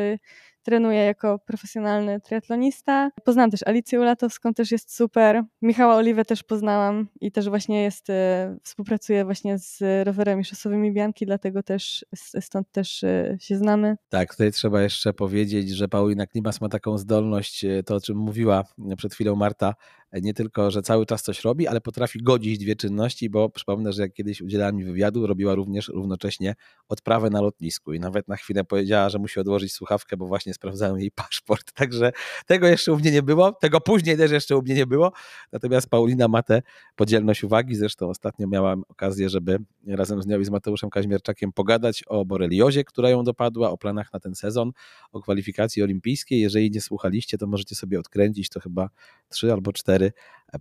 trenuję jako profesjonalny triatlonista. Poznałam też Alicję Ulatowską, też jest super. Michała Oliwę też poznałam i też właśnie jest, e, współpracuje właśnie z rowerami szosowymi Bianki, dlatego też stąd też e, się znamy. Tak, tutaj trzeba jeszcze powiedzieć, że Paulina Klimas ma taką zdolność, e, to o czym mówiła przed chwilą Marta, nie tylko, że cały czas coś robi, ale potrafi godzić dwie czynności, bo przypomnę, że jak kiedyś udzielała mi wywiadu, robiła również równocześnie odprawę na lotnisku i nawet na chwilę powiedziała, że musi odłożyć słuchawkę, bo właśnie sprawdzają jej paszport. *laughs* Także tego jeszcze u mnie nie było, tego później też jeszcze u mnie nie było. Natomiast Paulina ma tę podzielność uwagi. Zresztą ostatnio miałam okazję, żeby razem z nią i z Mateuszem Kaźmierczakiem pogadać o boreliozie, która ją dopadła, o planach na ten sezon, o kwalifikacji olimpijskiej. Jeżeli nie słuchaliście, to możecie sobie odkręcić, to chyba trzy albo cztery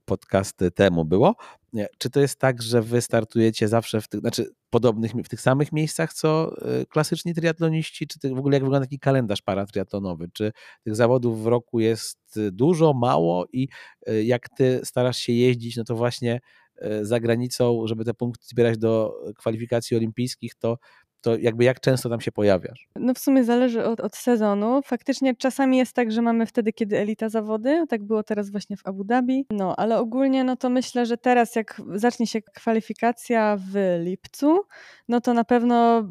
podcasty temu było. Czy to jest tak, że wy startujecie zawsze w tych, znaczy podobnych, w tych samych miejscach, co y, klasyczni triatloniści, czy w ogóle jak wygląda taki kalendarz paratriatlonowy? Czy tych zawodów w roku jest dużo, mało i jak ty starasz się jeździć, no to właśnie za granicą, żeby te punkty zbierać do kwalifikacji olimpijskich, to to jakby jak często tam się pojawiasz? No w sumie zależy od, od, sezonu. Faktycznie czasami jest tak, że mamy wtedy, kiedy elita zawody, tak było teraz właśnie w Abu Dhabi, no ale ogólnie no to myślę, że teraz jak zacznie się kwalifikacja w lipcu, no to na pewno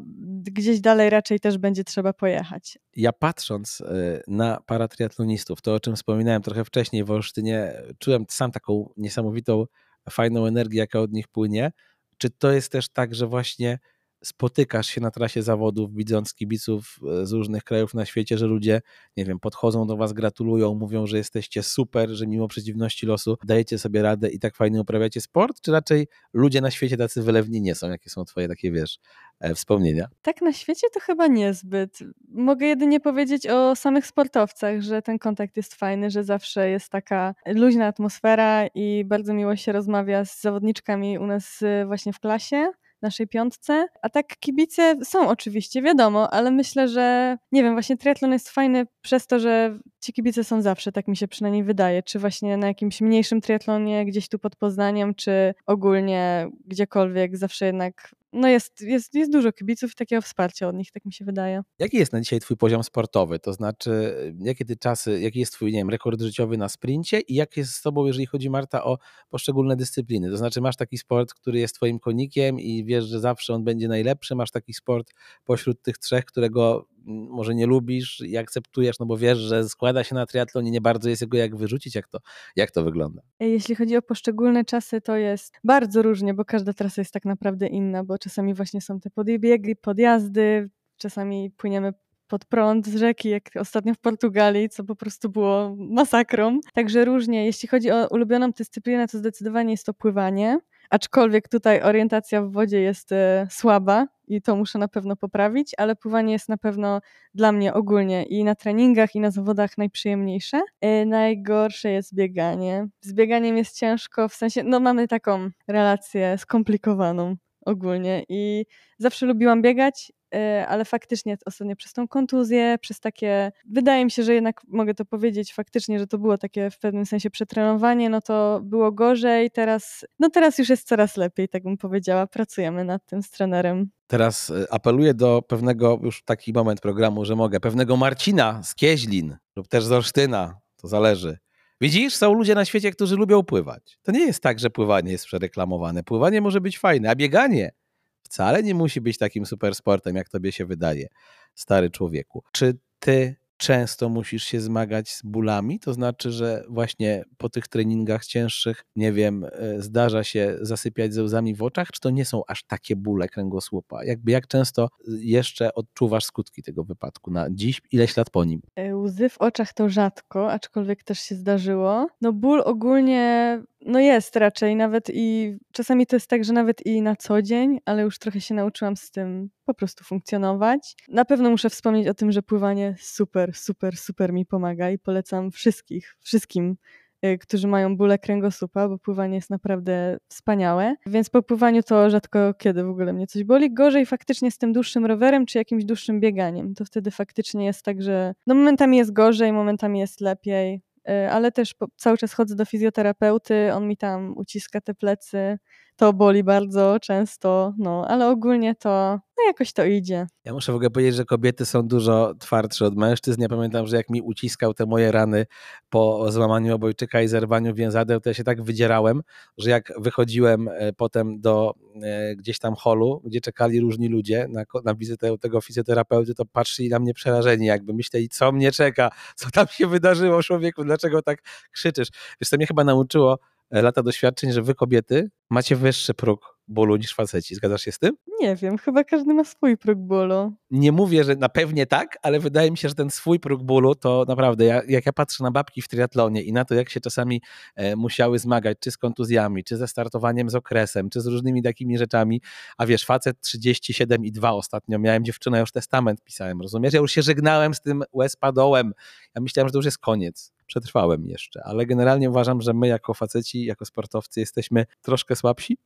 gdzieś dalej raczej też będzie trzeba pojechać. Ja patrząc e, na paratriatlonistów, to o czym wspominałem trochę wcześniej w Olsztynie, czułem sam taką niesamowitą, fajną energię, jaka od nich płynie. Czy to jest też tak, że właśnie spotykasz się na trasie zawodów, widząc kibiców e, z różnych krajów na świecie, że ludzie, nie wiem, podchodzą do was, gratulują, mówią, że jesteście super, że mimo przeciwności losu dajecie sobie radę i tak fajnie uprawiacie sport, czy raczej ludzie na świecie tacy wylewni nie są? Jakie są twoje takie, wiesz, e, wspomnienia? Tak na świecie to chyba niezbyt. Mogę jedynie powiedzieć o samych sportowcach, że ten kontakt jest fajny, że zawsze jest taka luźna atmosfera i bardzo miło się rozmawia z zawodniczkami u nas e, właśnie w klasie naszej piątce. A tak kibice są oczywiście, wiadomo, ale myślę, że nie wiem, właśnie triatlon jest fajny przez to, że ci kibice są zawsze, tak mi się przynajmniej wydaje. Czy właśnie na jakimś mniejszym triatlonie gdzieś tu pod Poznaniem, czy ogólnie gdziekolwiek, zawsze jednak no jest, jest, jest dużo kibiców i takiego wsparcia od nich, tak mi się wydaje. Jaki jest na dzisiaj twój poziom sportowy? To znaczy, jakie ty czasy, jaki jest twój, nie wiem, rekord życiowy na sprincie i jak jest z tobą, jeżeli chodzi, Marta, o poszczególne dyscypliny? To znaczy, masz taki sport, który jest twoim konikiem i wiesz, że zawsze on będzie najlepszy, masz taki sport pośród tych trzech, którego może nie lubisz i akceptujesz, no bo wiesz, że składa się na triatlon i nie bardzo jest go jak wyrzucić, jak to, jak to wygląda? Jeśli chodzi o poszczególne czasy, to jest bardzo różnie, bo każda trasa jest tak naprawdę inna, bo czasami właśnie są te podbiegi, podjazdy, czasami płyniemy pod prąd z rzeki, jak ostatnio w Portugalii, co po prostu było masakrą. Także różnie. Jeśli chodzi o ulubioną dyscyplinę, to zdecydowanie jest to pływanie. Aczkolwiek tutaj orientacja w wodzie jest e, słaba i to muszę na pewno poprawić, ale pływanie jest na pewno dla mnie ogólnie i na treningach, i na zawodach najprzyjemniejsze. E, najgorsze jest bieganie. Z bieganiem jest ciężko, w sensie, no mamy taką relację skomplikowaną ogólnie i zawsze lubiłam biegać, ale faktycznie ostatnio przez tą kontuzję, przez takie, wydaje mi się, że jednak mogę to powiedzieć faktycznie, że to było takie w pewnym sensie przetrenowanie, no to było gorzej, teraz, no teraz już jest coraz lepiej, tak bym powiedziała, pracujemy nad tym z trenerem. Teraz e, apeluję do pewnego, już taki moment programu, że mogę, pewnego Marcina z Kieźlin lub też z Olsztyna, to zależy. Widzisz, są ludzie na świecie, którzy lubią pływać. To nie jest tak, że pływanie jest przereklamowane. Pływanie może być fajne, a bieganie wcale nie musi być takim super sportem, jak tobie się wydaje, stary człowieku. Czy ty często musisz się zmagać z bólami? To znaczy, że właśnie po tych treningach cięższych, nie wiem, e, zdarza się zasypiać ze łzami w oczach, czy to nie są aż takie bóle kręgosłupa? Jakby jak często jeszcze odczuwasz skutki tego wypadku na dziś, ileś lat po nim? E, łzy w oczach to rzadko, aczkolwiek też się zdarzyło. No ból ogólnie no jest raczej, nawet i czasami to jest tak, że nawet i na co dzień, ale już trochę się nauczyłam z tym po prostu funkcjonować. Na pewno muszę wspomnieć o tym, że pływanie super, super, super mi pomaga i polecam wszystkich, wszystkim, y, którzy mają bóle kręgosłupa, bo pływanie jest naprawdę wspaniałe. Więc po pływaniu to rzadko kiedy w ogóle mnie coś boli. Gorzej faktycznie z tym dłuższym rowerem czy jakimś dłuższym bieganiem. To wtedy faktycznie jest tak, że no momentami jest gorzej, momentami jest lepiej. Y, ale też cały czas chodzę do fizjoterapeuty, on mi tam uciska te plecy. To boli bardzo często, no, ale ogólnie to no jakoś to idzie. Ja muszę w ogóle powiedzieć, że kobiety są dużo twardsze od mężczyzn. Ja pamiętam, że jak mi uciskał te moje rany po złamaniu obojczyka i zerwaniu więzadeł, to ja się tak wydzierałem, że jak wychodziłem e, potem do e, gdzieś tam holu, gdzie czekali różni ludzie na, na wizytę tego fizjoterapeuty, to patrzyli na mnie przerażeni, jakby myśleli, co mnie czeka, co tam się wydarzyło, człowieku, dlaczego tak krzyczysz. Wiesz, to mnie chyba nauczyło lata doświadczeń, że wy kobiety macie wyższy próg bólu niż faceci. Zgadzasz się z tym? Nie wiem, chyba każdy ma swój próg bólu. Nie mówię, że na pewnie tak, ale wydaje mi się, że ten swój próg bólu to naprawdę, ja, jak ja patrzę na babki w triatlonie i na to, jak się czasami e, musiały zmagać, czy z kontuzjami, czy ze startowaniem z okresem, czy z różnymi takimi rzeczami, a wiesz, facet 37 i 2 ostatnio, miałem dziewczynę, już testament pisałem, rozumiesz? Ja już się żegnałem z tym łez-padołem. Ja myślałem, że to już jest koniec przetrwałem jeszcze, ale generalnie uważam, że my jako faceci, jako sportowcy jesteśmy troszkę słabsi,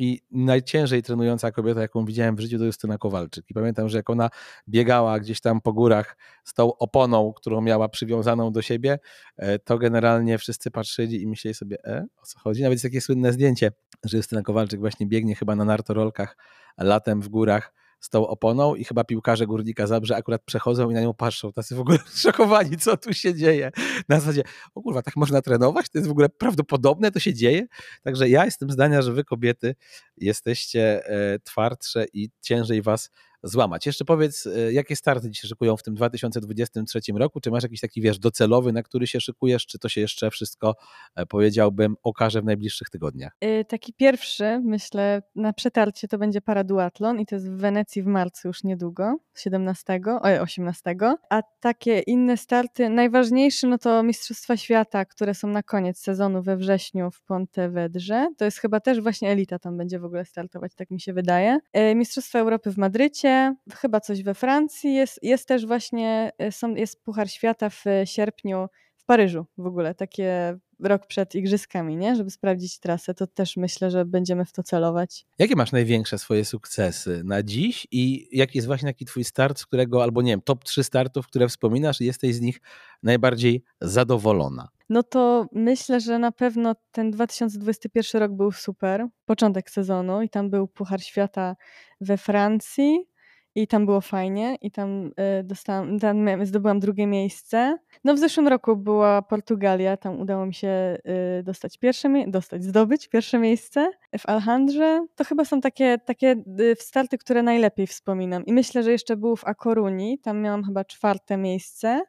i najciężej trenująca kobieta, jaką widziałem w życiu, to Justyna Kowalczyk. I pamiętam, że jak ona biegała gdzieś tam po górach z tą oponą, którą miała przywiązaną do siebie, e, to generalnie wszyscy patrzyli i myśleli sobie, e, o co chodzi? Nawet jest takie słynne zdjęcie, że Justyna Kowalczyk właśnie biegnie chyba na nartorolkach latem w górach z tą oponą i chyba piłkarze Górnika Zabrze akurat przechodzą i na nią patrzą, tacy w ogóle *laughs* szokowani, co tu się dzieje. Na zasadzie, o kurwa, tak można trenować? To jest w ogóle prawdopodobne, to się dzieje? Także ja jestem zdania, że wy kobiety jesteście e, twardsze i ciężej was złamać. Jeszcze powiedz, e, jakie starty ci szykują w tym 2023 roku? Czy masz jakiś taki, wiesz, docelowy, na który się szykujesz, czy to się jeszcze wszystko, e, powiedziałbym, okaże w najbliższych tygodniach? Yy, taki pierwszy, myślę, na przetarcie to będzie paraduatlon i to jest w Wenecji w marcu już niedługo, 17, oj, 18, a takie inne starty, najważniejszy no to Mistrzostwa Świata, które są na koniec sezonu we wrześniu w Pontevedrze. To jest chyba też właśnie elita tam będzie w ogóle startować, tak mi się wydaje. Mistrzostwa Europy w Madrycie, chyba coś we Francji, jest, jest też właśnie, e, są, jest Puchar Świata w sierpniu w Paryżu w ogóle, takie rok przed igrzyskami, nie? Żeby sprawdzić trasę, to też myślę, że będziemy w to celować. Jakie masz największe swoje sukcesy na dziś i jaki jest właśnie taki twój start, z którego, albo nie wiem, top 3 startów, które wspominasz i jesteś z nich najbardziej zadowolona? No to myślę, że na pewno ten 2021 rok był super. Początek sezonu i tam był Puchar Świata we Francji i tam było fajnie i tam y, dostałam, tam zdobyłam drugie miejsce. No w zeszłym roku była Portugalia, tam udało mi się y, dostać pierwsze, dostać, zdobyć pierwsze miejsce w Alhandrze. To chyba są takie, takie y, starty, które najlepiej wspominam. I myślę, że jeszcze był w Akoruni, tam miałam chyba czwarte miejsce,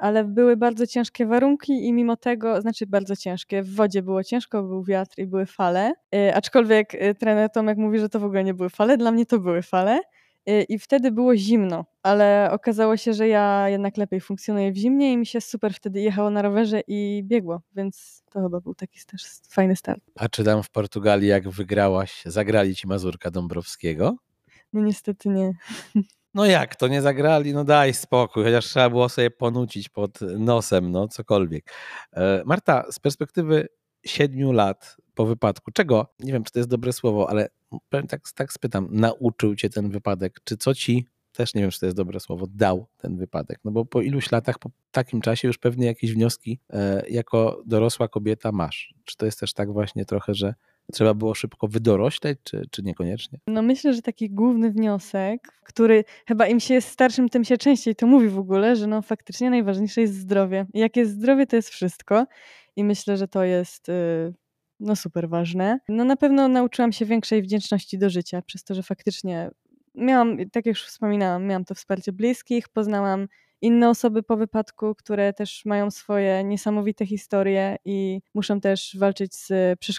ale były bardzo ciężkie warunki i mimo tego, znaczy bardzo ciężkie, w wodzie było ciężko, był wiatr i były fale, aczkolwiek trener Tomek mówi, że to w ogóle nie były fale, dla mnie to były fale. Y, i wtedy było zimno, ale okazało się, że ja jednak lepiej funkcjonuję w zimnie i mi się super wtedy jechało na rowerze i biegło, więc to chyba był taki też fajny start. A czy tam w Portugalii, jak wygrałaś, zagrali ci Mazurka Dąbrowskiego? No niestety nie. *laughs* No jak, to nie zagrali? No daj spokój, chociaż trzeba było sobie ponucić pod nosem, no cokolwiek. E, Marta, z perspektywy siedmiu lat po wypadku, czego, nie wiem czy to jest dobre słowo, ale tak, tak spytam, nauczył cię ten wypadek? Czy co ci, też nie wiem czy to jest dobre słowo, dał ten wypadek? No bo po iluś latach, po takim czasie już pewnie jakieś wnioski e, jako dorosła kobieta masz. Czy to jest też tak właśnie trochę, że trzeba było szybko wydorośleć, czy, czy niekoniecznie? No myślę, że taki główny wniosek, który chyba im się jest starszym, tym się częściej to mówi w ogóle, że no faktycznie najważniejsze jest zdrowie. Jak jest zdrowie, to jest wszystko. i myślę, że to jest y, no super ważne. No na pewno nauczyłam się większej wdzięczności do życia, przez to, że faktycznie miałam, tak jak już wspominałam, miałam to wsparcie bliskich, poznałam inne osoby po wypadku, które też mają swoje niesamowite historie i muszą też walczyć z,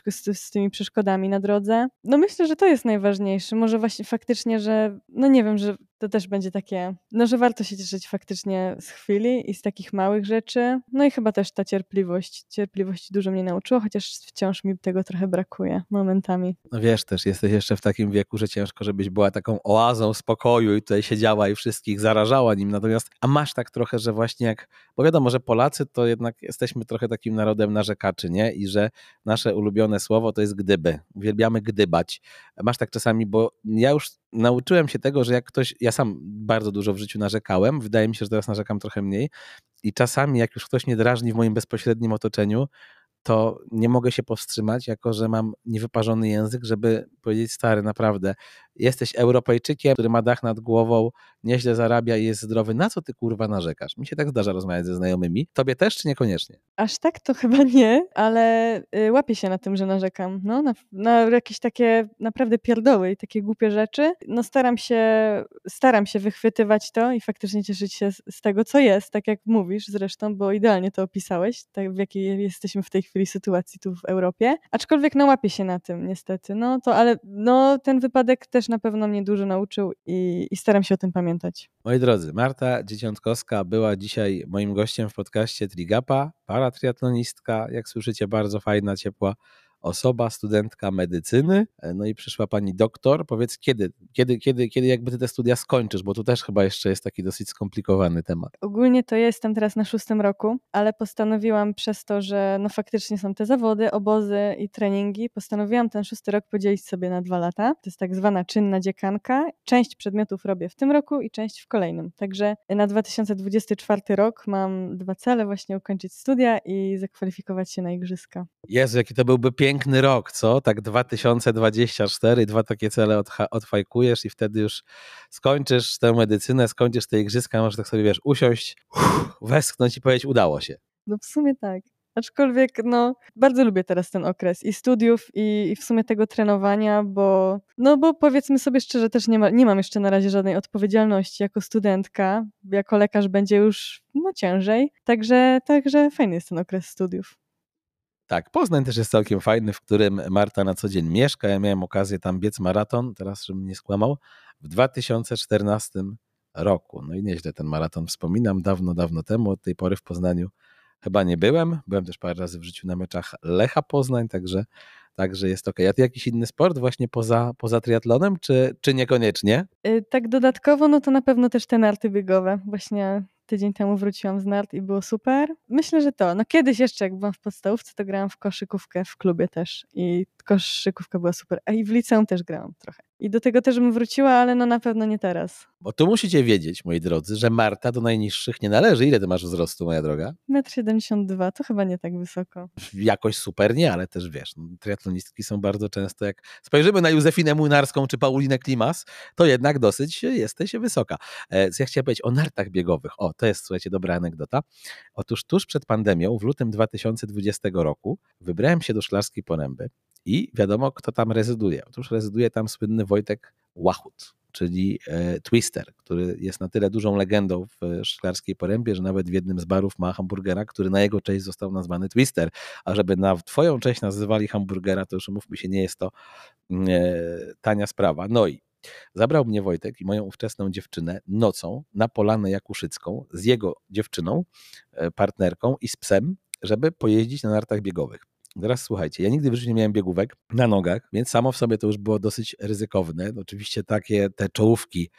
z, z, tymi przeszkodami na drodze. No myślę, że to jest najważniejsze. Może właśnie faktycznie, że no nie wiem, że to też będzie takie, no że warto się cieszyć faktycznie z chwili i z takich małych rzeczy. No i chyba też ta cierpliwość. Cierpliwości dużo mnie nauczyło, chociaż wciąż mi tego trochę brakuje momentami. No wiesz też, jesteś jeszcze w takim wieku, że ciężko, żebyś była taką oazą spokoju i tutaj siedziała i wszystkich zarażała nim. Natomiast, a masz tak trochę, że właśnie jak, bo wiadomo, że Polacy to jednak jesteśmy trochę takim narodem narzekaczy, nie? I że nasze ulubione słowo to jest gdyby. Uwielbiamy gdybać. Masz tak czasami, bo ja już nauczyłem się tego, że jak ktoś, ja sam bardzo dużo w życiu narzekałem, wydaje mi się, że teraz narzekam trochę mniej i czasami jak już ktoś mnie drażni w moim bezpośrednim otoczeniu, to nie mogę się powstrzymać, jako że mam niewyparzony język, żeby powiedzieć stary, naprawdę, jesteś Europejczykiem, który ma dach nad głową, nieźle zarabia i jest zdrowy, na co ty kurwa narzekasz? Mi się tak zdarza rozmawiać ze znajomymi. Tobie też, czy niekoniecznie? Aż tak to chyba *laughs* nie, ale y, łapię się na tym, że narzekam. No, na, na jakieś takie naprawdę pierdoły i takie głupie rzeczy. No staram się, staram się wychwytywać to i faktycznie cieszyć się z, tego, co jest, tak jak mówisz zresztą, bo idealnie to opisałeś, tak w jakiej jesteśmy w tej chwili sytuacji tu w Europie. Aczkolwiek no łapię się na tym niestety. No to ale no ten wypadek też na pewno mnie dużo nauczył i, i staram się o tym pamiętać. Moi drodzy, Marta Dzieciątkowska była dzisiaj moim gościem w podcaście Trigapa, paratriatlonistka, jak słyszycie, bardzo fajna, ciepła osoba, studentka medycyny, e, no i przyszła pani doktor. Powiedz, kiedy, kiedy, kiedy, kiedy jakby ty te studia skończysz, bo tu też chyba jeszcze jest taki dosyć skomplikowany temat. Ogólnie to jestem teraz na szóstym roku, ale postanowiłam przez to, że no faktycznie są te zawody, obozy i treningi, postanowiłam ten szósty rok podzielić sobie na dwa lata. To jest tak zwana czynna dziekanka. Część przedmiotów robię w tym roku i część w kolejnym. Także na 2024 rok mam dwa cele, właśnie ukończyć studia i zakwalifikować się na igrzyska. Jezu, jaki to byłby piękny piękny rok, co? Tak 2024, dwa takie cele odfajkujesz i wtedy już skończysz tę medycynę, skończysz te igrzyska, możesz tak sobie, wiesz, usiąść, westchnąć i powiedzieć, udało się. No w sumie tak. Aczkolwiek, no, bardzo lubię teraz ten okres i studiów, i, i, w sumie tego trenowania, bo, no, bo powiedzmy sobie szczerze, też nie, ma, nie mam jeszcze na razie żadnej odpowiedzialności jako studentka. Jako lekarz będzie już, no, ciężej. Także, także fajny jest ten okres studiów. Tak, Poznań też jest całkiem fajny, w którym Marta na co dzień mieszka. Ja miałem okazję tam biec maraton, teraz żebym nie skłamał, w 2014 roku. No i nieźle ten maraton wspominam, dawno, dawno temu, od tej pory w Poznaniu chyba nie byłem. Byłem też parę razy w życiu na meczach Lecha Poznań, także, także jest ok. A ty jakiś inny sport właśnie poza, poza triatlonem, czy, czy niekoniecznie? Yy, tak dodatkowo, no to na pewno też te narty biegowe. Właśnie Tydzień temu wróciłam z nart i było super. Myślę, że to. No kiedyś jeszcze, jak byłam w podstawówce, to grałam w koszykówkę w klubie też i koszykówka była super. A i w liceum też grałam trochę. I do tego też bym wróciła, ale no na pewno nie teraz. Bo tu musicie wiedzieć, moi drodzy, że Marta do najniższych nie należy. Ile ty masz wzrostu, moja droga? 1,72 m, to chyba nie tak wysoko. Jakoś super nie, ale też wiesz, no, triatlonistki są bardzo często, jak spojrzymy na Józefinę Młynarską czy Paulinę Klimas, to jednak dosyć jesteś wysoka. E, ja chciałem powiedzieć o nartach biegowych. O, to jest, słuchajcie, dobra anegdota. Otóż tuż przed pandemią, w lutym 2020 roku, wybrałem się do Szklarskiej Poręby i wiadomo, kto tam rezyduje. Otóż rezyduje tam słynny Wojtek Łachut, czyli e, Twister, który jest na tyle dużą legendą w Szklarskiej Porębie, że nawet w jednym z barów ma hamburgera, który na jego cześć został nazwany Twister. A żeby na twoją cześć nazywali hamburgera, to już umówmy się, nie jest to mm, e, tania sprawa. No i Zabrał mnie Wojtek i moją ówczesną dziewczynę nocą na Polanę Jakuszycką z jego dziewczyną, e, partnerką i z psem, żeby pojeździć na nartach biegowych. Teraz słuchajcie, ja nigdy w życiu nie miałem biegówek na nogach, więc samo w sobie to już było dosyć ryzykowne. Oczywiście takie te czołówki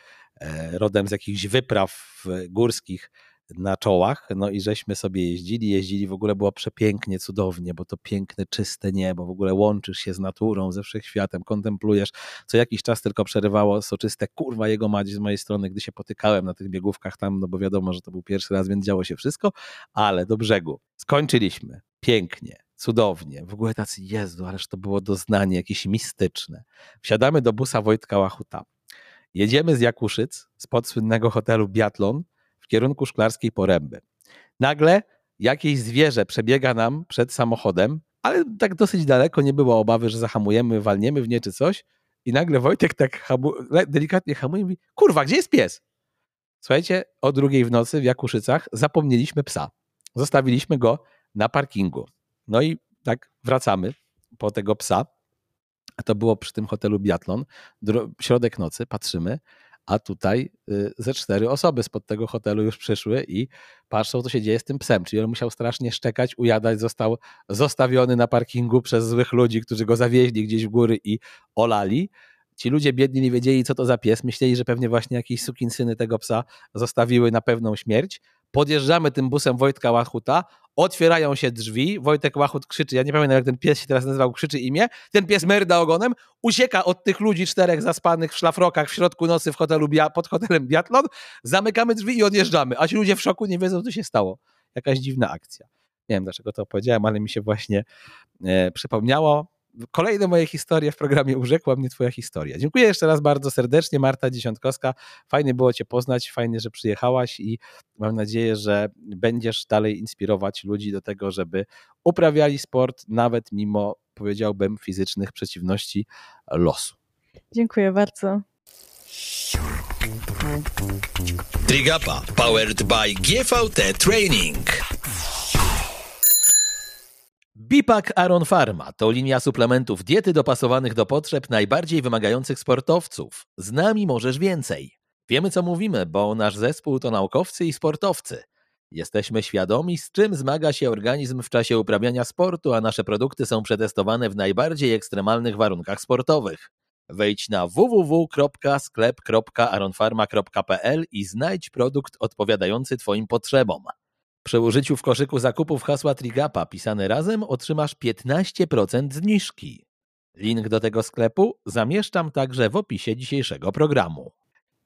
e, rodem z jakichś wypraw górskich na czołach, no i żeśmy sobie jeździli, jeździli, w ogóle było przepięknie, cudownie, bo to piękne, czyste niebo, w ogóle łączysz się z naturą, ze wszechświatem, kontemplujesz, co jakiś czas tylko przerywało soczyste kurwa jego madzi z mojej strony, gdy się potykałem na tych biegówkach tam, no bo wiadomo, że to był pierwszy raz, więc działo się wszystko, ale do brzegu. Skończyliśmy, pięknie, cudownie, w ogóle tacy, Jezu, ależ to było doznanie jakieś mistyczne. Wsiadamy do busa Wojtka Łachuta. Jedziemy z Jakuszyc, spod słynnego hotelu Biatlon, w kierunku Szklarskiej Poręby. Nagle jakieś zwierzę przebiega nam przed samochodem, ale tak dosyć daleko, nie było obawy, że zahamujemy, walniemy w nie czy coś. I nagle Wojtek tak hamu, delikatnie hamuje i mówi, kurwa, gdzie jest pies? Słuchajcie, o drugiej w nocy w Jakuszycach zapomnieliśmy psa. Zostawiliśmy go na parkingu. No i tak wracamy po tego psa. To było przy tym hotelu Biatlon. Środek nocy, patrzymy, a tutaj y, ze cztery osoby spod tego hotelu już przyszły i patrzą, co się dzieje z tym psem. Czyli on musiał strasznie szczekać, ujadać, został zostawiony na parkingu przez złych ludzi, którzy go zawieźli gdzieś w góry i olali. Ci ludzie biedni nie wiedzieli, co to za pies. Myśleli, że pewnie właśnie jakieś sukinsyny tego psa zostawiły na pewną śmierć. Podjeżdżamy tym busem Wojtka Łachuta, otwierają się drzwi, Wojtek Łachut krzyczy, ja nie pamiętam jak ten pies się teraz nazywał, krzyczy imię, ten pies merda ogonem, ucieka od tych ludzi czterech zaspanych w szlafrokach w środku nocy w hotelu, pod hotelem Biatlon, zamykamy drzwi i odjeżdżamy, a ci ludzie w szoku nie wiedzą, co się stało. Jakaś dziwna akcja. Nie wiem, dlaczego to powiedziałem, ale mi się właśnie e, przypomniało kolejne moje historie w programie Urzekła mnie Twoja historia. Dziękuję jeszcze raz bardzo serdecznie, Marta Dziesiątkowska. Fajnie było Cię poznać, fajnie, że przyjechałaś i mam nadzieję, że będziesz dalej inspirować ludzi do tego, żeby uprawiali sport, nawet mimo, powiedziałbym, fizycznych przeciwności losu. Dziękuję bardzo. Trigapa powered by GVT Training. Bipak Aron Pharma to linia suplementów diety dopasowanych do potrzeb najbardziej wymagających sportowców. Z nami możesz więcej. Wiemy co mówimy, bo nasz zespół to naukowcy i sportowcy. Jesteśmy świadomi, z czym zmaga się organizm w czasie uprawiania sportu, a nasze produkty są przetestowane w najbardziej ekstremalnych warunkach sportowych. Wejdź na www.sklep.aronfarma.pl i znajdź produkt odpowiadający Twoim potrzebom. Przy użyciu w koszyku zakupów hasła Trigapa pisane razem otrzymasz 15% zniżki. Link do tego sklepu zamieszczam także w opisie dzisiejszego programu.